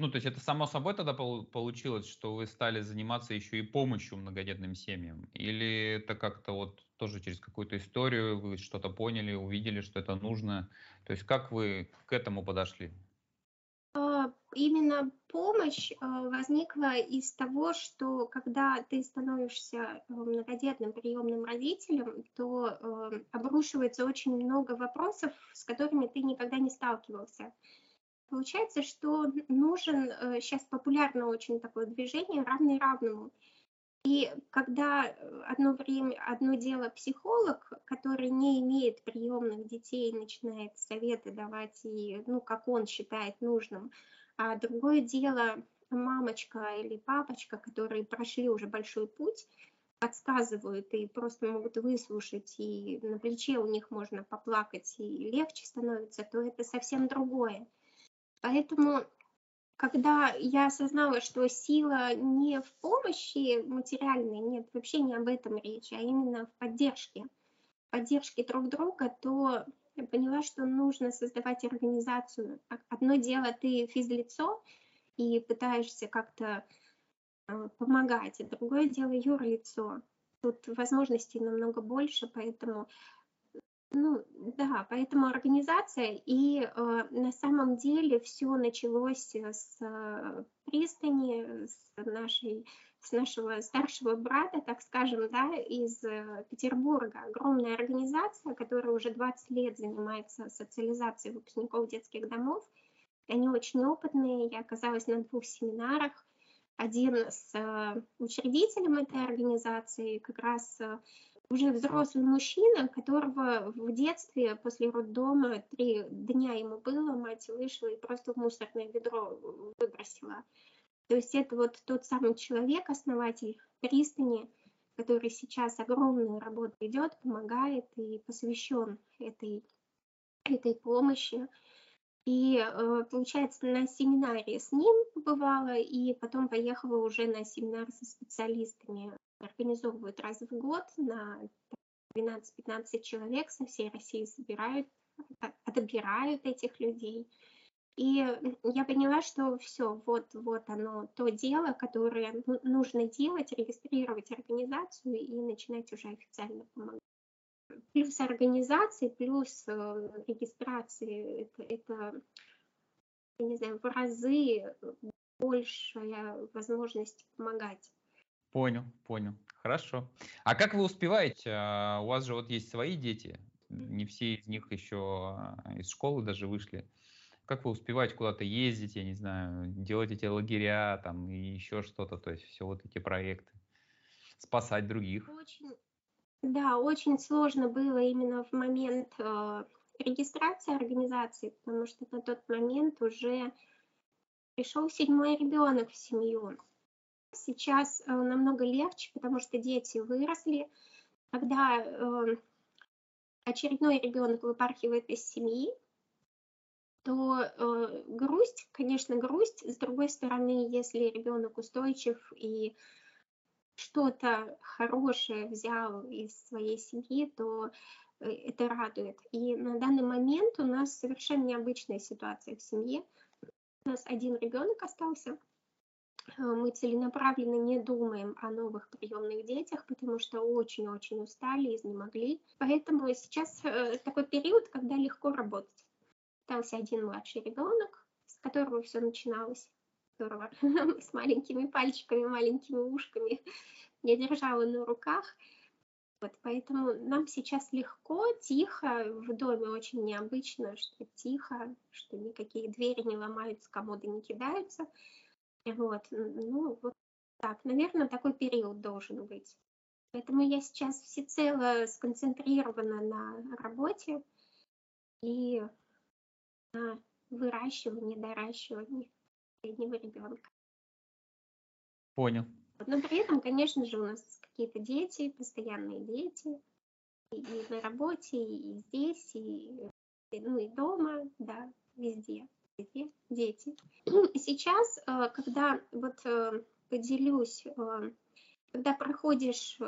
ну, то есть это само собой тогда получилось, что вы стали заниматься еще и помощью многодетным семьям? Или это как-то вот тоже через какую-то историю вы что-то поняли, увидели, что это нужно? То есть как вы к этому подошли?
А, именно помощь а, возникла из того, что когда ты становишься э, многодетным приемным родителем, то э, обрушивается очень много вопросов, с которыми ты никогда не сталкивался. Получается, что нужен, сейчас э, популярно очень такое движение «равный равному». И когда э, одно время, одно дело психолог, который не имеет приемных детей, начинает советы давать, и, ну, как он считает нужным, а другое дело мамочка или папочка, которые прошли уже большой путь, подсказывают и просто могут выслушать, и на плече у них можно поплакать, и легче становится, то это совсем другое. Поэтому, когда я осознала, что сила не в помощи материальной, нет, вообще не об этом речь, а именно в поддержке, поддержке друг друга, то я поняла, что нужно создавать организацию. Одно дело, ты физлицо и пытаешься как-то а, помогать, а другое дело юрлицо. Тут возможностей намного больше, поэтому ну да, поэтому организация, и э, на самом деле все началось с э, пристани, с нашей, с нашего старшего брата, так скажем, да, из э, Петербурга. Огромная организация, которая уже 20 лет занимается социализацией выпускников детских домов. Они очень опытные, я оказалась на двух семинарах. Один с э, учредителем этой организации, как раз э, уже взрослый мужчина, которого в детстве после роддома три дня ему было, мать вышла и просто в мусорное ведро выбросила. То есть это вот тот самый человек, основатель пристани, который сейчас огромную работу идет, помогает и посвящен этой, этой помощи. И э, получается, на семинаре с ним побывала, и потом поехала уже на семинар со специалистами организовывают раз в год на 12-15 человек со всей России собирают, отбирают этих людей. И я поняла, что все, вот, вот оно, то дело, которое нужно делать, регистрировать организацию и начинать уже официально помогать. Плюс организации, плюс э, регистрации, это, это, я не знаю, в разы большая возможность помогать.
Понял, понял. Хорошо. А как вы успеваете? А, у вас же вот есть свои дети, не все из них еще а, из школы даже вышли. Как вы успеваете куда-то ездить, я не знаю, делать эти лагеря там и еще что-то, то есть все вот эти проекты, спасать других?
Очень, да, очень сложно было именно в момент э, регистрации организации, потому что на тот момент уже пришел седьмой ребенок в семью. Сейчас э, намного легче, потому что дети выросли. Когда э, очередной ребенок выпархивает из семьи, то э, грусть, конечно, грусть. С другой стороны, если ребенок устойчив и что-то хорошее взял из своей семьи, то это радует. И на данный момент у нас совершенно необычная ситуация в семье. У нас один ребенок остался, э, мы целенаправленно не думаем о новых приемных детях, потому что очень-очень устали, изнемогли. Поэтому сейчас э, такой период, когда легко работать. Остался один младший ребенок, с которого все начиналось. Здорово. с маленькими пальчиками, маленькими ушками. Я держала на руках. Вот, поэтому нам сейчас легко, тихо, в доме очень необычно, что тихо, что никакие двери не ломаются, комоды не кидаются. Вот, ну, вот так, наверное, такой период должен быть. Поэтому я сейчас всецело сконцентрирована на работе и на выращивании, доращивании среднего ребенка.
Понял.
Но при этом, конечно же, у нас какие-то дети, постоянные дети, и, и на работе, и здесь, и, ну, и дома, да, везде, везде дети. Сейчас, э, когда вот э, поделюсь, э, когда проходишь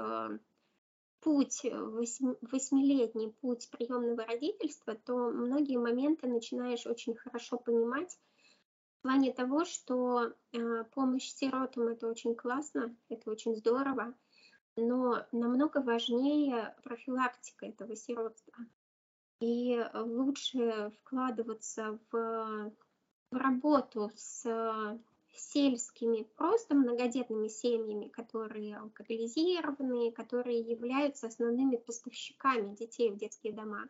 путь, восьмилетний путь приемного родительства, то многие моменты начинаешь очень хорошо понимать в плане того, что помощь сиротам это очень классно, это очень здорово, но намного важнее профилактика этого сиротства. И лучше вкладываться в, в работу с сельскими, просто многодетными семьями, которые алкоголизированы, которые являются основными поставщиками детей в детские дома.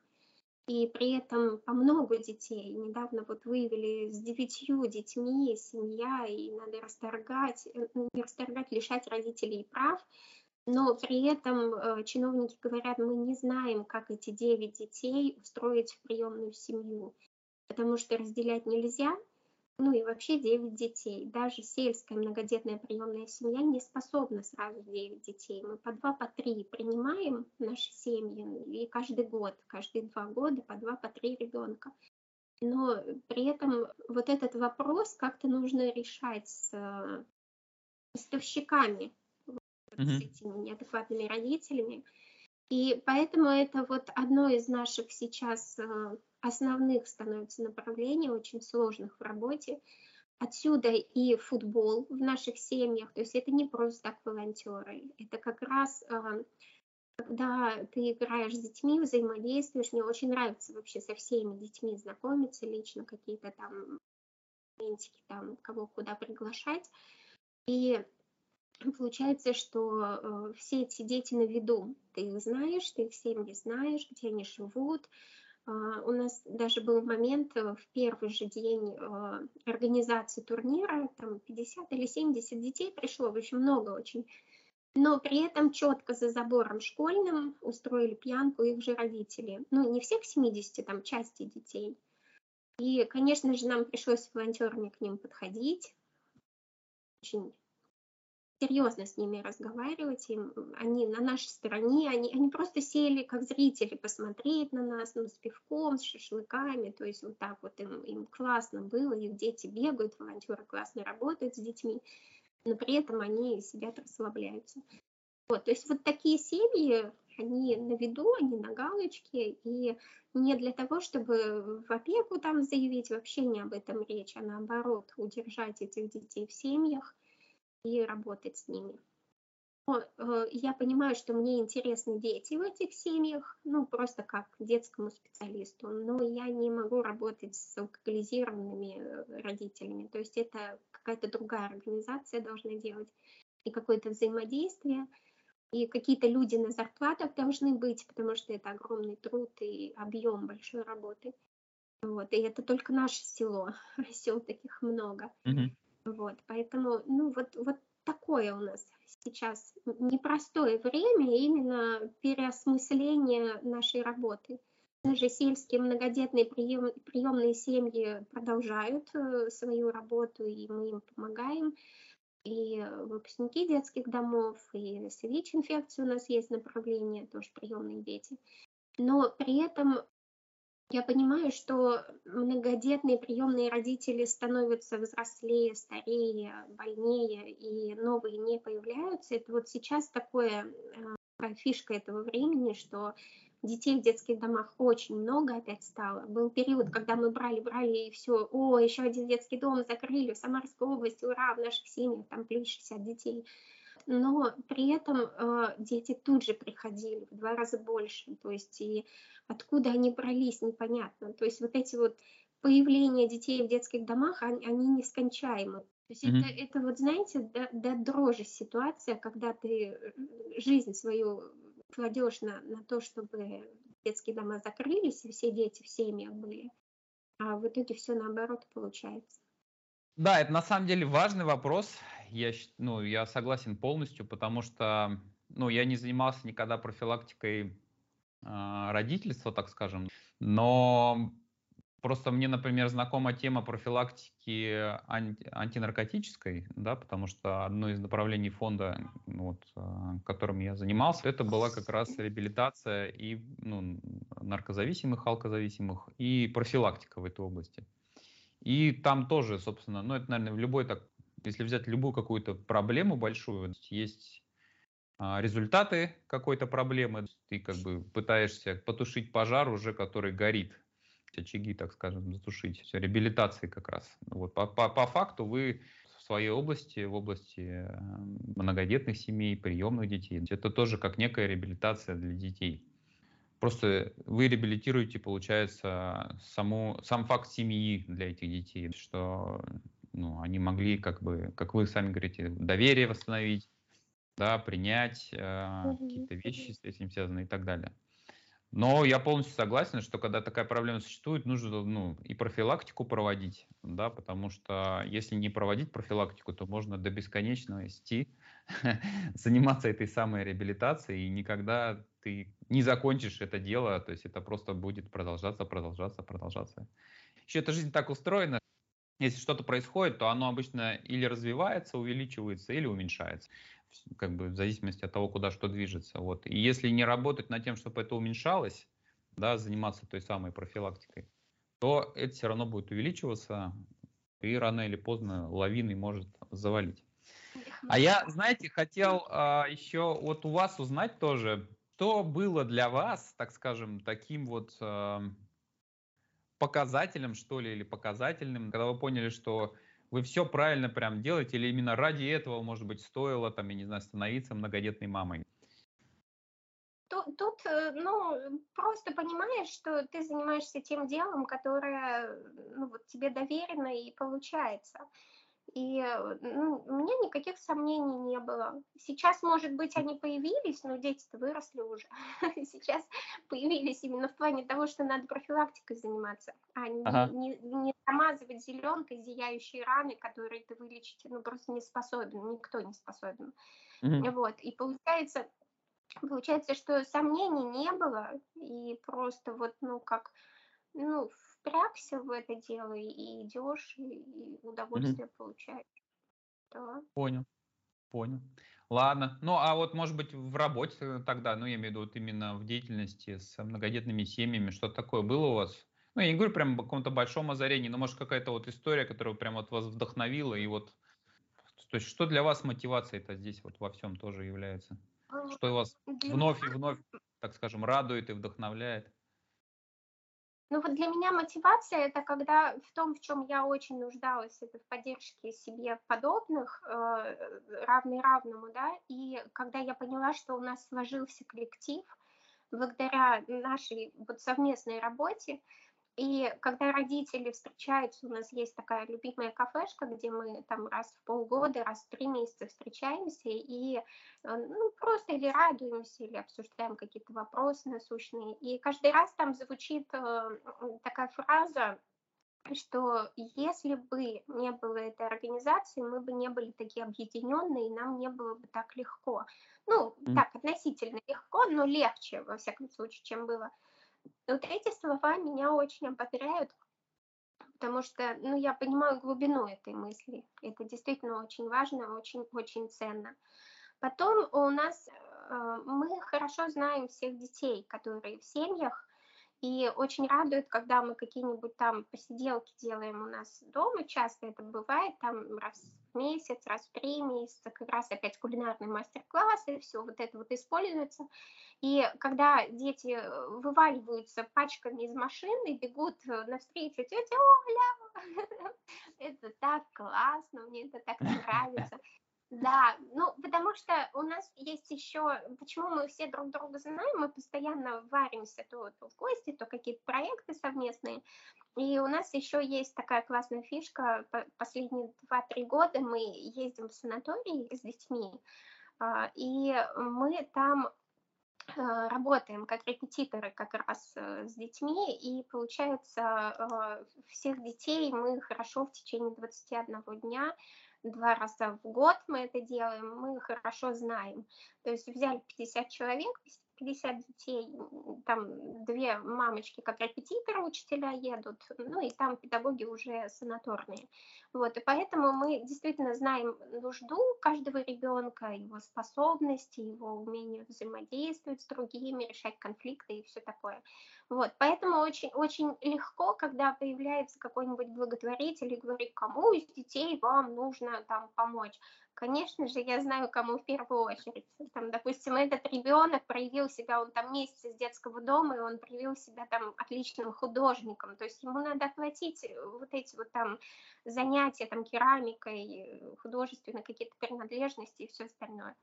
И при этом по много детей. Недавно вот выявили с девятью детьми семья, и надо расторгать, э, не расторгать, лишать родителей прав но при этом э, чиновники говорят, мы не знаем, как эти 9 детей устроить в приемную семью, потому что разделять нельзя, ну и вообще 9 детей. Даже сельская многодетная приемная семья не способна сразу 9 детей. Мы по 2, по 3 принимаем наши семьи, и каждый год, каждые два года по 2, по 3 ребенка. Но при этом вот этот вопрос как-то нужно решать с э, поставщиками mm-hmm. с этими неадекватными родителями. И поэтому это вот одно из наших сейчас э, основных становится направлений, очень сложных в работе. Отсюда и футбол в наших семьях. То есть это не просто так волонтеры. Это как раз э, когда ты играешь с детьми, взаимодействуешь. Мне очень нравится вообще со всеми детьми знакомиться лично, какие-то там моментики, там, кого куда приглашать. И получается, что э, все эти дети на виду. Ты их знаешь, ты их семьи знаешь, где они живут. Uh, у нас даже был момент э, в первый же день uh, организации турнира, там 50 или 70 детей пришло, в общем, много очень. Но при этом четко за забором школьным устроили пьянку их же родители. Ну, не всех 70, там части детей. И, конечно же, нам пришлось волонтерами к ним подходить. Очень серьезно с ними разговаривать, им, они на нашей стороне, они, они просто сели как зрители посмотреть на нас, ну, с пивком, с шашлыками, то есть вот так вот им, им классно было, их дети бегают, волонтеры классно работают с детьми, но при этом они сидят, расслабляются. Вот, то есть вот такие семьи, они на виду, они на галочке, и не для того, чтобы в опеку там заявить, вообще не об этом речь, а наоборот, удержать этих детей в семьях, и работать с ними. Но, э, я понимаю, что мне интересны дети в этих семьях, ну, просто как детскому специалисту, но я не могу работать с алкоголизированными э, родителями. То есть это какая-то другая организация должна делать и какое-то взаимодействие. И какие-то люди на зарплатах должны быть, потому что это огромный труд и объем большой работы. Вот, и это только наше село, сел таких много. Mm-hmm. Вот, поэтому, ну, вот, вот такое у нас сейчас непростое время именно переосмысление нашей работы. Даже сельские многодетные прием, приемные семьи продолжают э, свою работу, и мы им помогаем. И выпускники детских домов, и с ВИЧ-инфекцией у нас есть направление, тоже приемные дети. Но при этом я понимаю, что многодетные приемные родители становятся взрослее, старее, больнее, и новые не появляются. Это вот сейчас такое э, фишка этого времени, что детей в детских домах очень много опять стало. Был период, когда мы брали, брали и все, о, еще один детский дом закрыли в Самарской области, ура, в наших семьях там плюс 60 детей. Но при этом э, дети тут же приходили в два раза больше, то есть и откуда они брались, непонятно. То есть вот эти вот появления детей в детских домах, они, они нескончаемы. То есть mm-hmm. это, это вот, знаете, до, до дрожи ситуация, когда ты э, жизнь свою кладешь на, на то, чтобы детские дома закрылись, и все дети в семьях были. А в итоге все наоборот получается.
Да, это на самом деле важный вопрос. Я, ну, я согласен полностью, потому что ну, я не занимался никогда профилактикой э, родительства, так скажем. Но Просто мне, например, знакома тема профилактики анти, антинаркотической, да, потому что одно из направлений фонда, ну вот, а, которым я занимался, это была как раз реабилитация и ну, наркозависимых, алкозависимых и профилактика в этой области. И там тоже, собственно, ну это, наверное, в любой так, если взять любую какую-то проблему большую, есть а, результаты какой-то проблемы, ты как бы пытаешься потушить пожар уже, который горит, очаги, так скажем, затушить. Реабилитации как раз. Вот, по, по, по факту вы в своей области, в области э, многодетных семей, приемных детей, это тоже как некая реабилитация для детей. Просто вы реабилитируете, получается, саму, сам факт семьи для этих детей, что ну, они могли, как бы, как вы сами говорите, доверие восстановить, да, принять э, какие-то вещи с этим связаны и так далее. Но я полностью согласен, что когда такая проблема существует, нужно ну, и профилактику проводить, да, потому что если не проводить профилактику, то можно до бесконечности заниматься этой самой реабилитацией, и никогда ты не закончишь это дело, то есть это просто будет продолжаться, продолжаться, продолжаться. Еще эта жизнь так устроена, если что-то происходит, то оно обычно или развивается, увеличивается, или уменьшается как бы в зависимости от того, куда что движется. Вот. И если не работать над тем, чтобы это уменьшалось, да, заниматься той самой профилактикой, то это все равно будет увеличиваться, и рано или поздно лавиной может завалить. А я, знаете, хотел а, еще вот у вас узнать тоже, что было для вас, так скажем, таким вот а, показателем, что ли, или показательным, когда вы поняли, что вы все правильно прям делаете, или именно ради этого, может быть, стоило, там, я не знаю, становиться многодетной мамой?
Тут, тут, э, ну, просто понимаешь, что ты занимаешься тем делом, которое, ну, вот тебе доверено и получается. И ну, у меня никаких сомнений не было. Сейчас, может быть, они появились, но дети-то выросли уже. Сейчас появились именно в плане того, что надо профилактикой заниматься, а ага. не, не, не замазывать зеленкой зияющие раны, которые ты вылечить ну, просто не способен, никто не способен. Mm-hmm. Вот. И получается, получается, что сомнений не было, и просто вот, ну, как, ну, впрягся в это дело и идешь, и удовольствие mm-hmm. получаешь. Да.
Понял. Понял. Ладно. Ну, а вот, может быть, в работе тогда, ну, я имею в виду вот именно в деятельности с многодетными семьями, что такое было у вас? Ну, я не говорю прям о каком-то большом озарении, но, может, какая-то вот история, которая прям вот вас вдохновила, и вот, то есть, что для вас мотивация это здесь вот во всем тоже является? Что вас вновь и вновь, так скажем, радует и вдохновляет?
Ну вот для меня мотивация это когда в том, в чем я очень нуждалась, это в поддержке себе подобных, э, равный равному, да, и когда я поняла, что у нас сложился коллектив, благодаря нашей вот совместной работе, и когда родители встречаются, у нас есть такая любимая кафешка, где мы там раз в полгода, раз в три месяца встречаемся и э, ну, просто или радуемся, или обсуждаем какие-то вопросы насущные. И каждый раз там звучит э, такая фраза, что если бы не было этой организации, мы бы не были такие объединенные, и нам не было бы так легко. Ну, mm. так, относительно легко, но легче, во всяком случае, чем было вот эти слова меня очень ободряют, потому что, ну, я понимаю глубину этой мысли. Это действительно очень важно, очень, очень ценно. Потом у нас, э, мы хорошо знаем всех детей, которые в семьях, И очень радует, когда мы какие-нибудь там посиделки делаем у нас дома, часто это бывает, там раз в месяц, раз в три месяца, как раз опять кулинарный мастер-класс, и все вот это вот используется. И когда дети э, вываливаются пачками из машины, бегут э, навстречу тетя Оля, это так классно, мне это так нравится. Да, ну, потому что у нас есть еще, почему мы все друг друга знаем, мы постоянно варимся то, то в гости, то какие-то проекты совместные, и у нас еще есть такая классная фишка, последние 2-3 года мы ездим в санаторий с детьми, а, и мы там а, работаем как репетиторы как раз э, с детьми, и получается а, всех детей мы хорошо в течение 21 дня два раза в год мы это делаем, мы хорошо знаем. То есть взяли 50 человек, 50 детей, там две мамочки как репетиторы, учителя едут, ну и там педагоги уже санаторные. Вот, и поэтому мы действительно знаем нужду каждого ребенка, его способности, его умение взаимодействовать с другими, решать конфликты и все такое. Вот, поэтому очень, очень легко, когда появляется какой-нибудь благотворитель и говорит, кому из детей вам нужно там помочь конечно же, я знаю, кому в первую очередь. Там, допустим, этот ребенок проявил себя, он там месяц из детского дома, и он проявил себя там отличным художником. То есть ему надо оплатить вот эти вот там занятия там керамикой, художественные какие-то принадлежности и все остальное.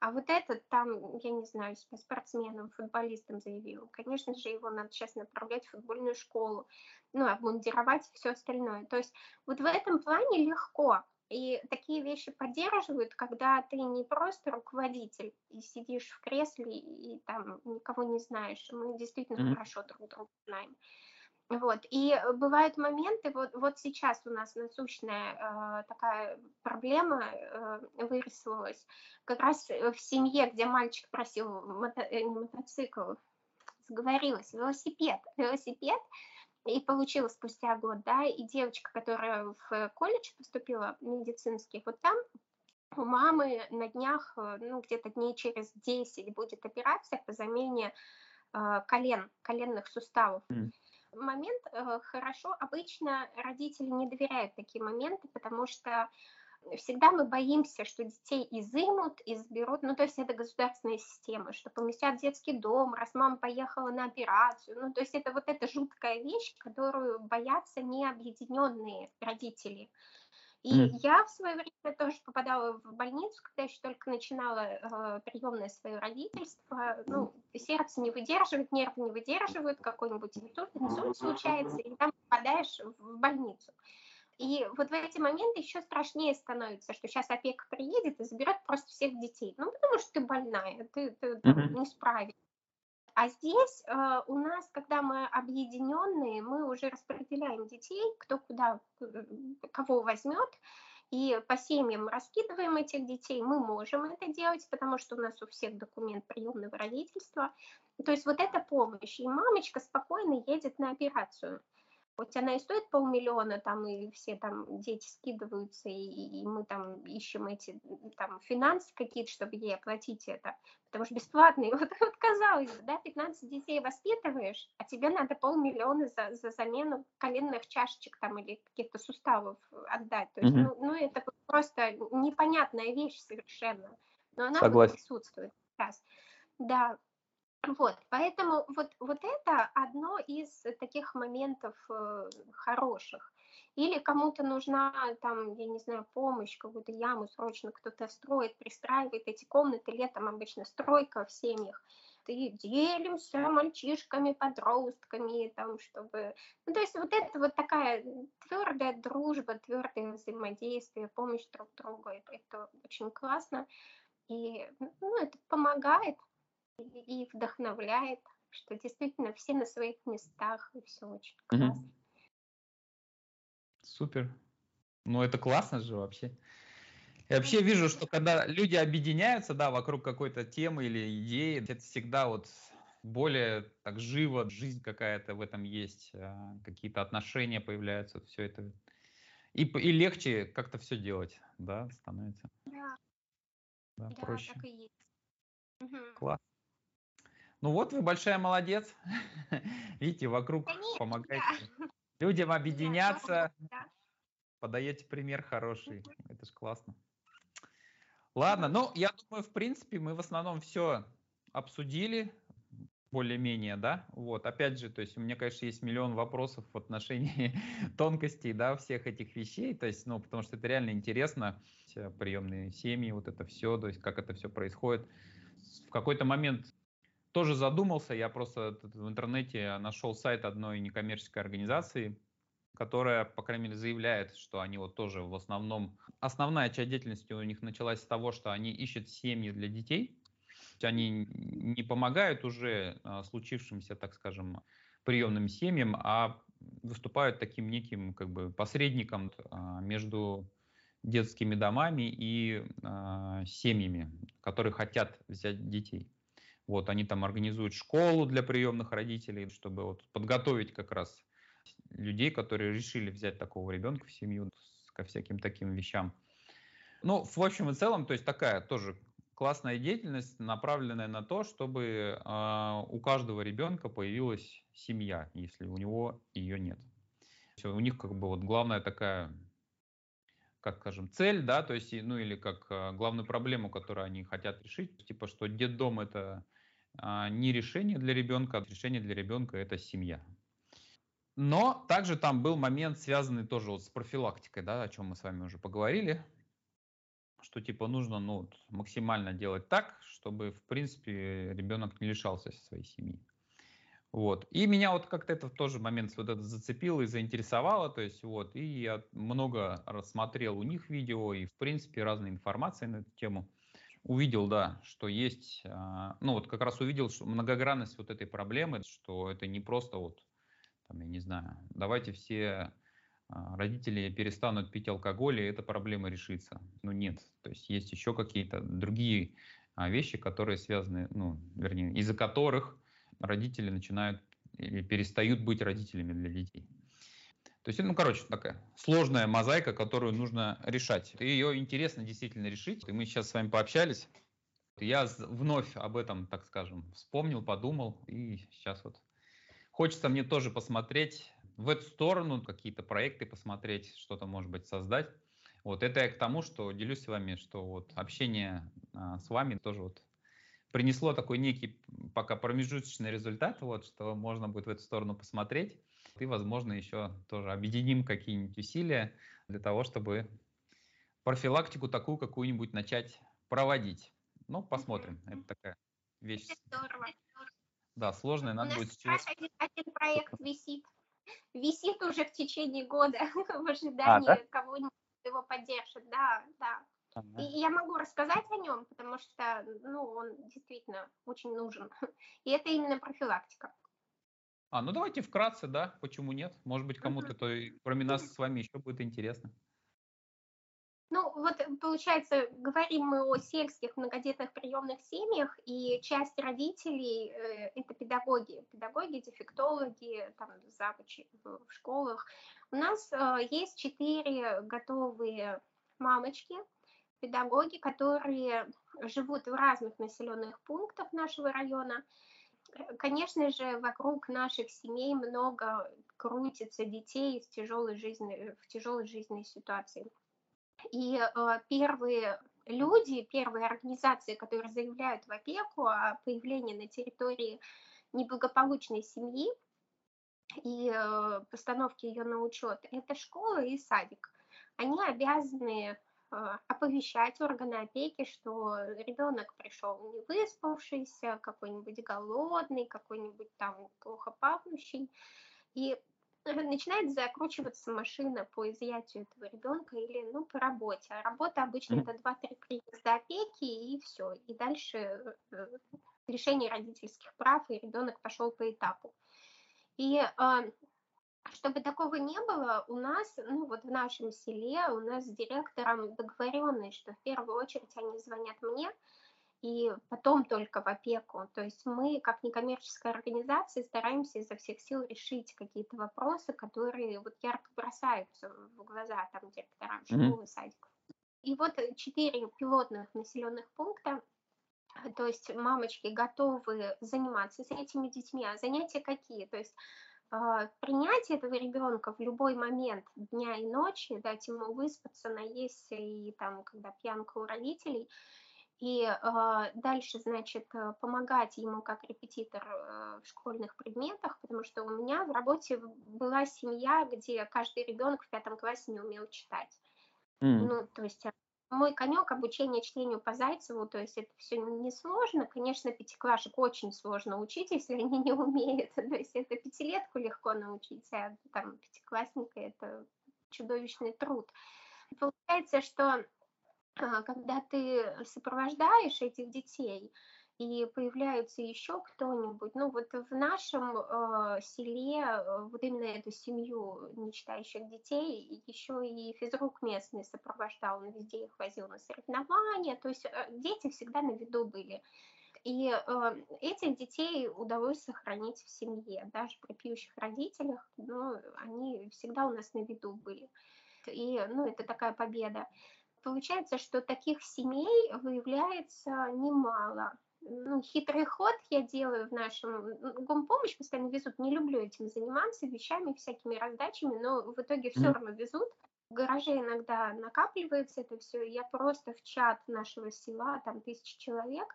А вот этот там, я не знаю, себя спортсменом, футболистом заявил. Конечно же, его надо сейчас направлять в футбольную школу, ну, обмундировать и все остальное. То есть вот в этом плане легко. И такие вещи поддерживают, когда ты не просто руководитель и сидишь в кресле и там никого не знаешь. Мы действительно mm-hmm. хорошо друг друга знаем. Вот. И бывают моменты, вот, вот сейчас у нас насущная э, такая проблема э, вырисовалась, как раз в семье, где мальчик просил мото, э, мотоцикл, сговорилась, велосипед. Велосипед, и получила спустя год, да, и девочка, которая в колледж поступила медицинский, вот там у мамы на днях, э, ну, где-то дней через 10 будет операция по замене э, колен, коленных суставов. Mm. Момент э, хорошо, обычно родители не доверяют такие моменты, потому что всегда мы боимся, что детей изымут, изберут, ну, то есть это государственная система, что поместят в детский дом, раз мама поехала на операцию, ну, то есть это вот эта жуткая вещь, которую боятся необъединенные родители. И mm. я в свое время тоже попадала в больницу, когда еще только начинала э, приемное свое родительство. Ну, сердце не выдерживает, нервы не выдерживают, какой-нибудь инсульт, инсульт случается, и там попадаешь в больницу. И вот в эти моменты еще страшнее становится, что сейчас опека приедет и заберет просто всех детей. Ну, потому что ты больная, ты, ты mm-hmm. не справишься. А здесь э, у нас, когда мы объединенные, мы уже распределяем детей, кто куда, э, кого возьмет, и по семьям раскидываем этих детей. Мы можем это делать, потому что у нас у всех документ приемного родительства. То есть вот эта помощь. И мамочка спокойно едет на операцию. Хоть она и стоит полмиллиона, там и все там дети скидываются, и, и мы там ищем эти там финансы какие-то, чтобы ей оплатить это, потому что бесплатные. Вот, вот казалось бы, да, 15 детей воспитываешь, а тебе надо полмиллиона за, за замену коленных чашечек там или каких-то суставов отдать. То есть, mm-hmm. ну, ну, это просто непонятная вещь совершенно, но она Согласен. присутствует сейчас. Да, вот, поэтому вот, вот это одно из таких моментов э, хороших. Или кому-то нужна там, я не знаю, помощь, какую-то яму срочно кто-то строит, пристраивает эти комнаты, летом обычно стройка в семьях. И делимся мальчишками, подростками, там, чтобы... Ну, то есть вот это вот такая твердая дружба, твердое взаимодействие, помощь друг другу, это, это очень классно. И ну, это помогает и вдохновляет, что действительно все на своих местах, и все очень классно. Угу.
Супер. Ну, это классно же вообще. Я вообще вижу, что когда люди объединяются, да, вокруг какой-то темы или идеи, это всегда вот более так живо, жизнь какая-то в этом есть, а, какие-то отношения появляются, все это. И, и легче как-то все делать, да, становится.
Да,
да, да проще.
так и есть.
Класс. Ну вот вы большая молодец. Видите, вокруг
Конечно,
помогаете людям объединяться,
да.
подаете пример хороший. Это ж классно. Ладно, ну, я думаю, в принципе, мы в основном все обсудили более-менее, да, вот, опять же, то есть у меня, конечно, есть миллион вопросов в отношении тонкостей, да, всех этих вещей, то есть, ну, потому что это реально интересно, приемные семьи, вот это все, то есть как это все происходит. В какой-то момент тоже задумался, я просто в интернете нашел сайт одной некоммерческой организации, которая, по крайней мере, заявляет, что они вот тоже в основном, основная часть деятельности у них началась с того, что они ищут семьи для детей, они не помогают уже а, случившимся, так скажем, приемным семьям, а выступают таким неким как бы посредником а, между детскими домами и а, семьями, которые хотят взять детей. Вот они там организуют школу для приемных родителей, чтобы вот подготовить как раз людей, которые решили взять такого ребенка в семью ко всяким таким вещам. Ну, в общем и целом, то есть такая тоже классная деятельность, направленная на то, чтобы э, у каждого ребенка появилась семья, если у него ее нет. Все, у них как бы вот главная такая, как скажем, цель, да, то есть, ну или как э, главную проблему, которую они хотят решить, типа, что детдом это не решение для ребенка, а решение для ребенка это семья. Но также там был момент, связанный тоже вот с профилактикой, да, о чем мы с вами уже поговорили, что типа нужно ну, максимально делать так, чтобы в принципе ребенок не лишался своей семьи. Вот. И меня вот как-то это тоже момент вот это зацепило и заинтересовало, то есть вот, и я много рассмотрел у них видео и в принципе разной информации на эту тему. Увидел, да, что есть, а, ну вот как раз увидел что многогранность вот этой проблемы, что это не просто вот там, я не знаю, давайте все а, родители перестанут пить алкоголь, и эта проблема решится. Ну нет, то есть есть еще какие-то другие а, вещи, которые связаны, ну, вернее, из-за которых родители начинают или перестают быть родителями для детей. То есть, ну, короче, такая сложная мозаика, которую нужно решать. И ее интересно действительно решить. И мы сейчас с вами пообщались. Я вновь об этом, так скажем, вспомнил, подумал, и сейчас вот Хочется мне тоже посмотреть в эту сторону, какие-то проекты посмотреть, что-то, может быть, создать. Вот это я к тому, что делюсь с вами, что вот общение а, с вами тоже вот принесло такой некий пока промежуточный результат, вот, что можно будет в эту сторону посмотреть. И, возможно, еще тоже объединим какие-нибудь усилия для того, чтобы профилактику такую какую-нибудь начать проводить. Ну, посмотрим. Это такая вещь. Здорово. Да, сложная, надо будет
сейчас... Один, один проект висит. Висит уже в течение года в ожидании а, да? кого-нибудь его поддержит. Да, да. Ага. И я могу рассказать о нем, потому что ну, он действительно очень нужен. И это именно профилактика.
А, ну давайте вкратце, да, почему нет? Может быть, кому-то, то, кроме нас с вами, еще будет интересно.
Ну, вот э, получается, говорим мы о сельских многодетных приемных семьях, и часть родителей э, это педагоги, педагоги, дефектологи, там, завучи в, в школах. У нас э, есть четыре готовые мамочки, педагоги, которые живут в разных населенных пунктах нашего района. Конечно же, вокруг наших семей много крутится детей в тяжелой жизни, в тяжелой жизненной ситуации. И э, первые люди, первые организации, которые заявляют в опеку о появлении на территории неблагополучной семьи и э, постановке ее на учет, это школа и садик. Они обязаны оповещать органы опеки, что ребенок пришел не выспавшийся, какой-нибудь голодный, какой-нибудь там плохо пахнущий. И начинает закручиваться машина по изъятию этого ребенка или ну по работе. А работа обычно это 2-3 приезда опеки и все. И дальше э, решение родительских прав, и ребенок пошел по этапу. И э, чтобы такого не было, у нас, ну вот в нашем селе, у нас с директором договоренность, что в первую очередь они звонят мне, и потом только в опеку. То есть мы, как некоммерческая организация, стараемся изо всех сил решить какие-то вопросы, которые вот ярко бросаются в глаза там директорам школы, mm-hmm. садиков. И вот четыре пилотных населенных пункта То есть мамочки готовы заниматься с этими детьми, а занятия какие? То есть э, принять этого ребенка в любой момент дня и ночи, дать ему выспаться, наесться и там, когда пьянка у родителей, и э, дальше, значит, э, помогать ему как репетитор э, в школьных предметах, потому что у меня в работе была семья, где каждый ребенок в пятом классе не умел читать. Mm. Ну, то есть мой конек обучение чтению по Зайцеву, то есть это все несложно. Конечно, пятиклашек очень сложно учить, если они не умеют. То есть это пятилетку легко научить, а там пятиклассника это чудовищный труд. Получается, что а, когда ты сопровождаешь этих детей, и появляется еще кто-нибудь. Ну вот в нашем э, селе э, вот именно эту семью нечитающих детей еще и физрук местный сопровождал, он везде их возил на соревнования, то есть э, дети всегда на виду были. И э, этих детей удалось сохранить в семье, даже при пьющих родителях, ну, они всегда у нас на виду были. И, ну, это такая победа получается, что таких семей выявляется немало. Ну, хитрый ход я делаю в нашем гомпомощь, постоянно везут. Не люблю этим заниматься, вещами, всякими раздачами, но в итоге все равно везут. В гараже иногда накапливается это все. Я просто в чат нашего села, там тысячи человек,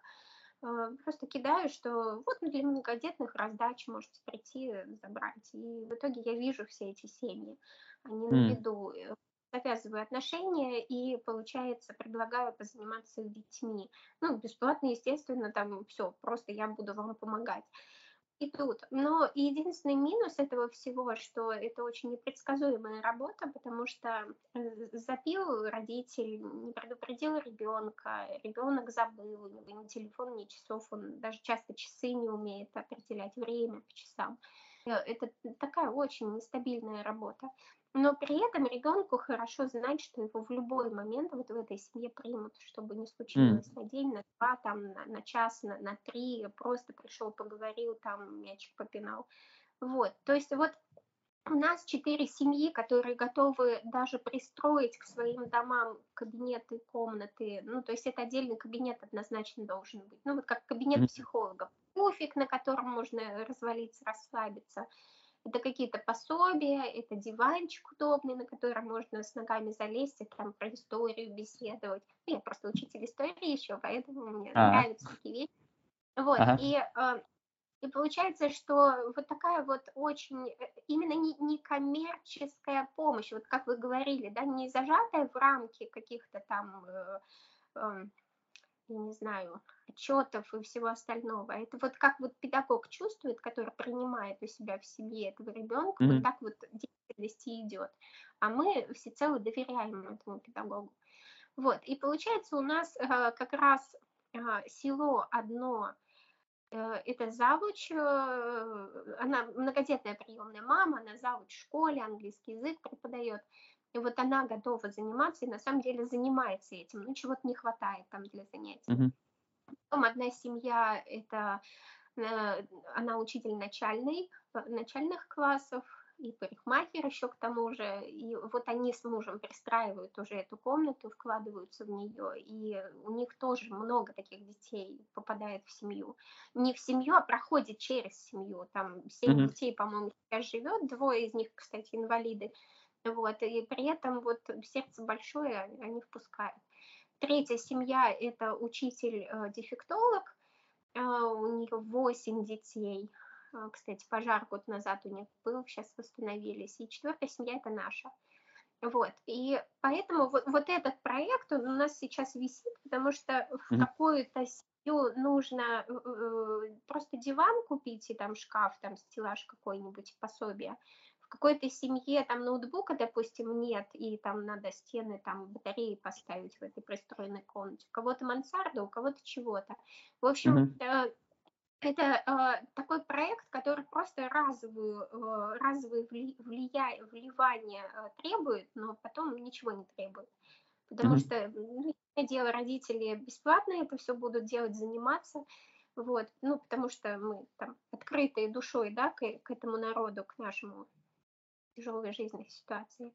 э, просто кидаю, что вот для многодетных раздач можете прийти забрать. И в итоге я вижу все эти семьи. Они mm. на виду завязываю отношения и, получается, предлагаю позаниматься детьми. Ну, бесплатно, естественно, там все, просто я буду вам помогать. И тут. Но единственный минус этого всего, что это очень непредсказуемая работа, потому что э, запил родитель, не предупредил ребенка, ребенок забыл, у него ни телефон, ни часов, он даже часто часы не умеет определять время по часам. Э, это такая очень нестабильная работа. Но при этом ребенку хорошо знать, что его в любой момент вот в этой семье примут, чтобы не случилось mm. на день, на два, там, на, на час, на, на три, просто пришел, поговорил, там, мячик попинал. Вот, то есть вот у нас четыре семьи, которые готовы даже пристроить к своим домам кабинеты, комнаты. Ну, то есть это отдельный кабинет однозначно должен быть. Ну, вот как кабинет психолога. Пуфик, на котором можно развалиться, расслабиться. Это какие-то пособия, это диванчик удобный, на котором можно с ногами залезть и там про историю беседовать. Ну, я просто учитель истории еще, поэтому мне а. нравятся такие вещи. Вот, ага. и, э, и получается, что вот такая вот очень, э, именно не, не коммерческая помощь, вот как вы говорили, да, не зажатая в рамки каких-то там э, э, я не знаю, отчетов и всего остального. Это вот как вот педагог чувствует, который принимает у себя в семье этого ребенка, mm-hmm. вот так вот деятельности идет. А мы всецело доверяем этому педагогу. Вот, и получается у нас э, как раз э, село одно, э, это завуч, э, она многодетная приемная мама, она завуч в школе, английский язык преподает. И вот она готова заниматься, и на самом деле занимается этим, ну чего-то не хватает там для занятий. Mm-hmm. Потом одна семья, это э, она учитель начальный, начальных классов, и парикмахер еще к тому же. И вот они с мужем пристраивают уже эту комнату, вкладываются в нее, и у них тоже много таких детей попадает в семью. Не в семью, а проходит через семью. Там семь mm-hmm. детей, по-моему, сейчас живет, двое из них, кстати, инвалиды. Вот, и при этом вот сердце большое они впускают. Третья семья – это учитель-дефектолог, э, у нее 8 детей. Э, кстати, пожар год назад у них был, сейчас восстановились. И четвертая семья – это наша. Вот, и поэтому вот, вот этот проект, он у нас сейчас висит, потому что в mm-hmm. какую-то семью нужно э, просто диван купить и там шкаф, там стеллаж какой-нибудь, пособие какой-то семье там ноутбука, допустим, нет, и там надо стены, там батареи поставить в этой пристроенной комнате. У кого-то мансарда, у кого-то чего-то. В общем, mm-hmm. это э, такой проект, который просто разовую, э, разовые влия, вливания э, требует, но потом ничего не требует. Потому mm-hmm. что, ну, дело, родители бесплатно это все будут делать, заниматься. Вот, ну, потому что мы там открытые душой, да, к, к этому народу, к нашему тяжелой жизненной ситуации.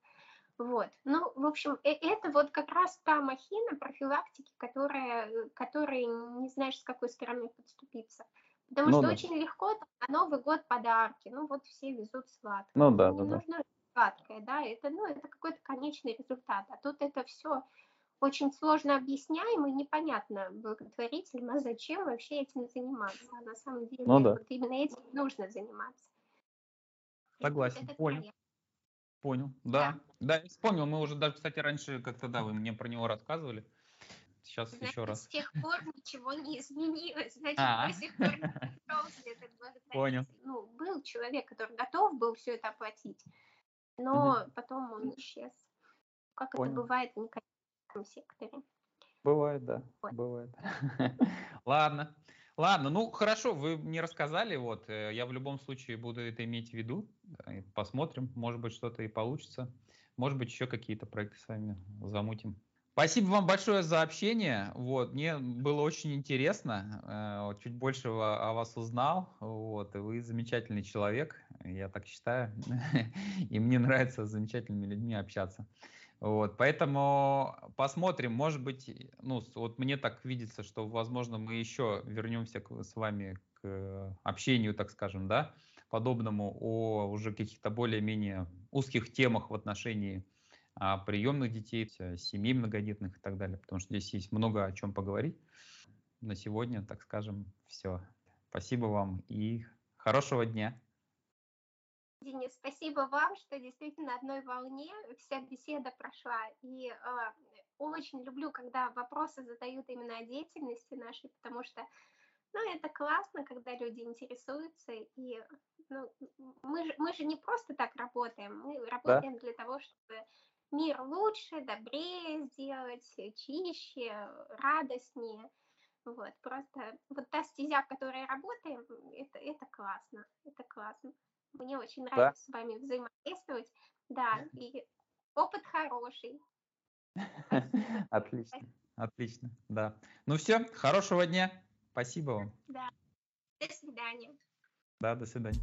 Вот. Ну, в общем, э, это вот как раз та махина профилактики, которая, э, которой не знаешь, с какой стороны подступиться. Потому ну, что да. очень легко там, на Новый год подарки. Ну, вот все везут сладкое.
Ну, да,
не
да,
нужно
да.
сладкое, да, это, ну, это какой-то конечный результат. А тут это все очень сложно объясняемо и непонятно благотворителям, а зачем вообще этим заниматься. А на самом деле
ну, да.
вот именно этим нужно заниматься.
Согласен, понял. Проект. Понял, да. Да, я вспомнил, мы уже даже, кстати, раньше как-то, да, вы мне про него рассказывали. Сейчас
Значит,
еще раз.
с тех пор ничего не изменилось. Значит, а. до сих пор не
Понял.
Ну, был человек, который готов был все это оплатить, но угу. потом он исчез. Как Понял. это бывает в некоммерческом секторе.
Бывает, да, вот. бывает. Ладно. Ладно, ну хорошо, вы мне рассказали, вот, э, я в любом случае буду это иметь в виду, посмотрим, может быть что-то и получится, может быть еще какие-то проекты с вами замутим. Спасибо вам большое за общение, вот, мне было очень интересно, э, чуть больше о вас узнал, вот, вы замечательный человек, я так считаю, и мне нравится с замечательными людьми общаться. Вот, поэтому посмотрим, может быть, ну, вот мне так видится, что, возможно, мы еще вернемся к, с вами к общению, так скажем, да, подобному о уже каких-то более-менее узких темах в отношении а, приемных детей, семей многодетных и так далее, потому что здесь есть много о чем поговорить. На сегодня, так скажем, все. Спасибо вам и хорошего дня.
Денис, спасибо вам, что действительно одной волне вся беседа прошла. И э, очень люблю, когда вопросы задают именно о деятельности нашей, потому что ну, это классно, когда люди интересуются. И ну, мы, же, мы же не просто так работаем, мы работаем да? для того, чтобы мир лучше, добрее сделать, чище, радостнее. Вот, просто вот та стезя, в которой работаем, это, это классно, это классно. Мне очень нравится да? с вами взаимодействовать. Да, и опыт хороший.
Отлично, отлично, да. Ну все, хорошего дня. Спасибо вам.
Да. До свидания.
Да, до свидания.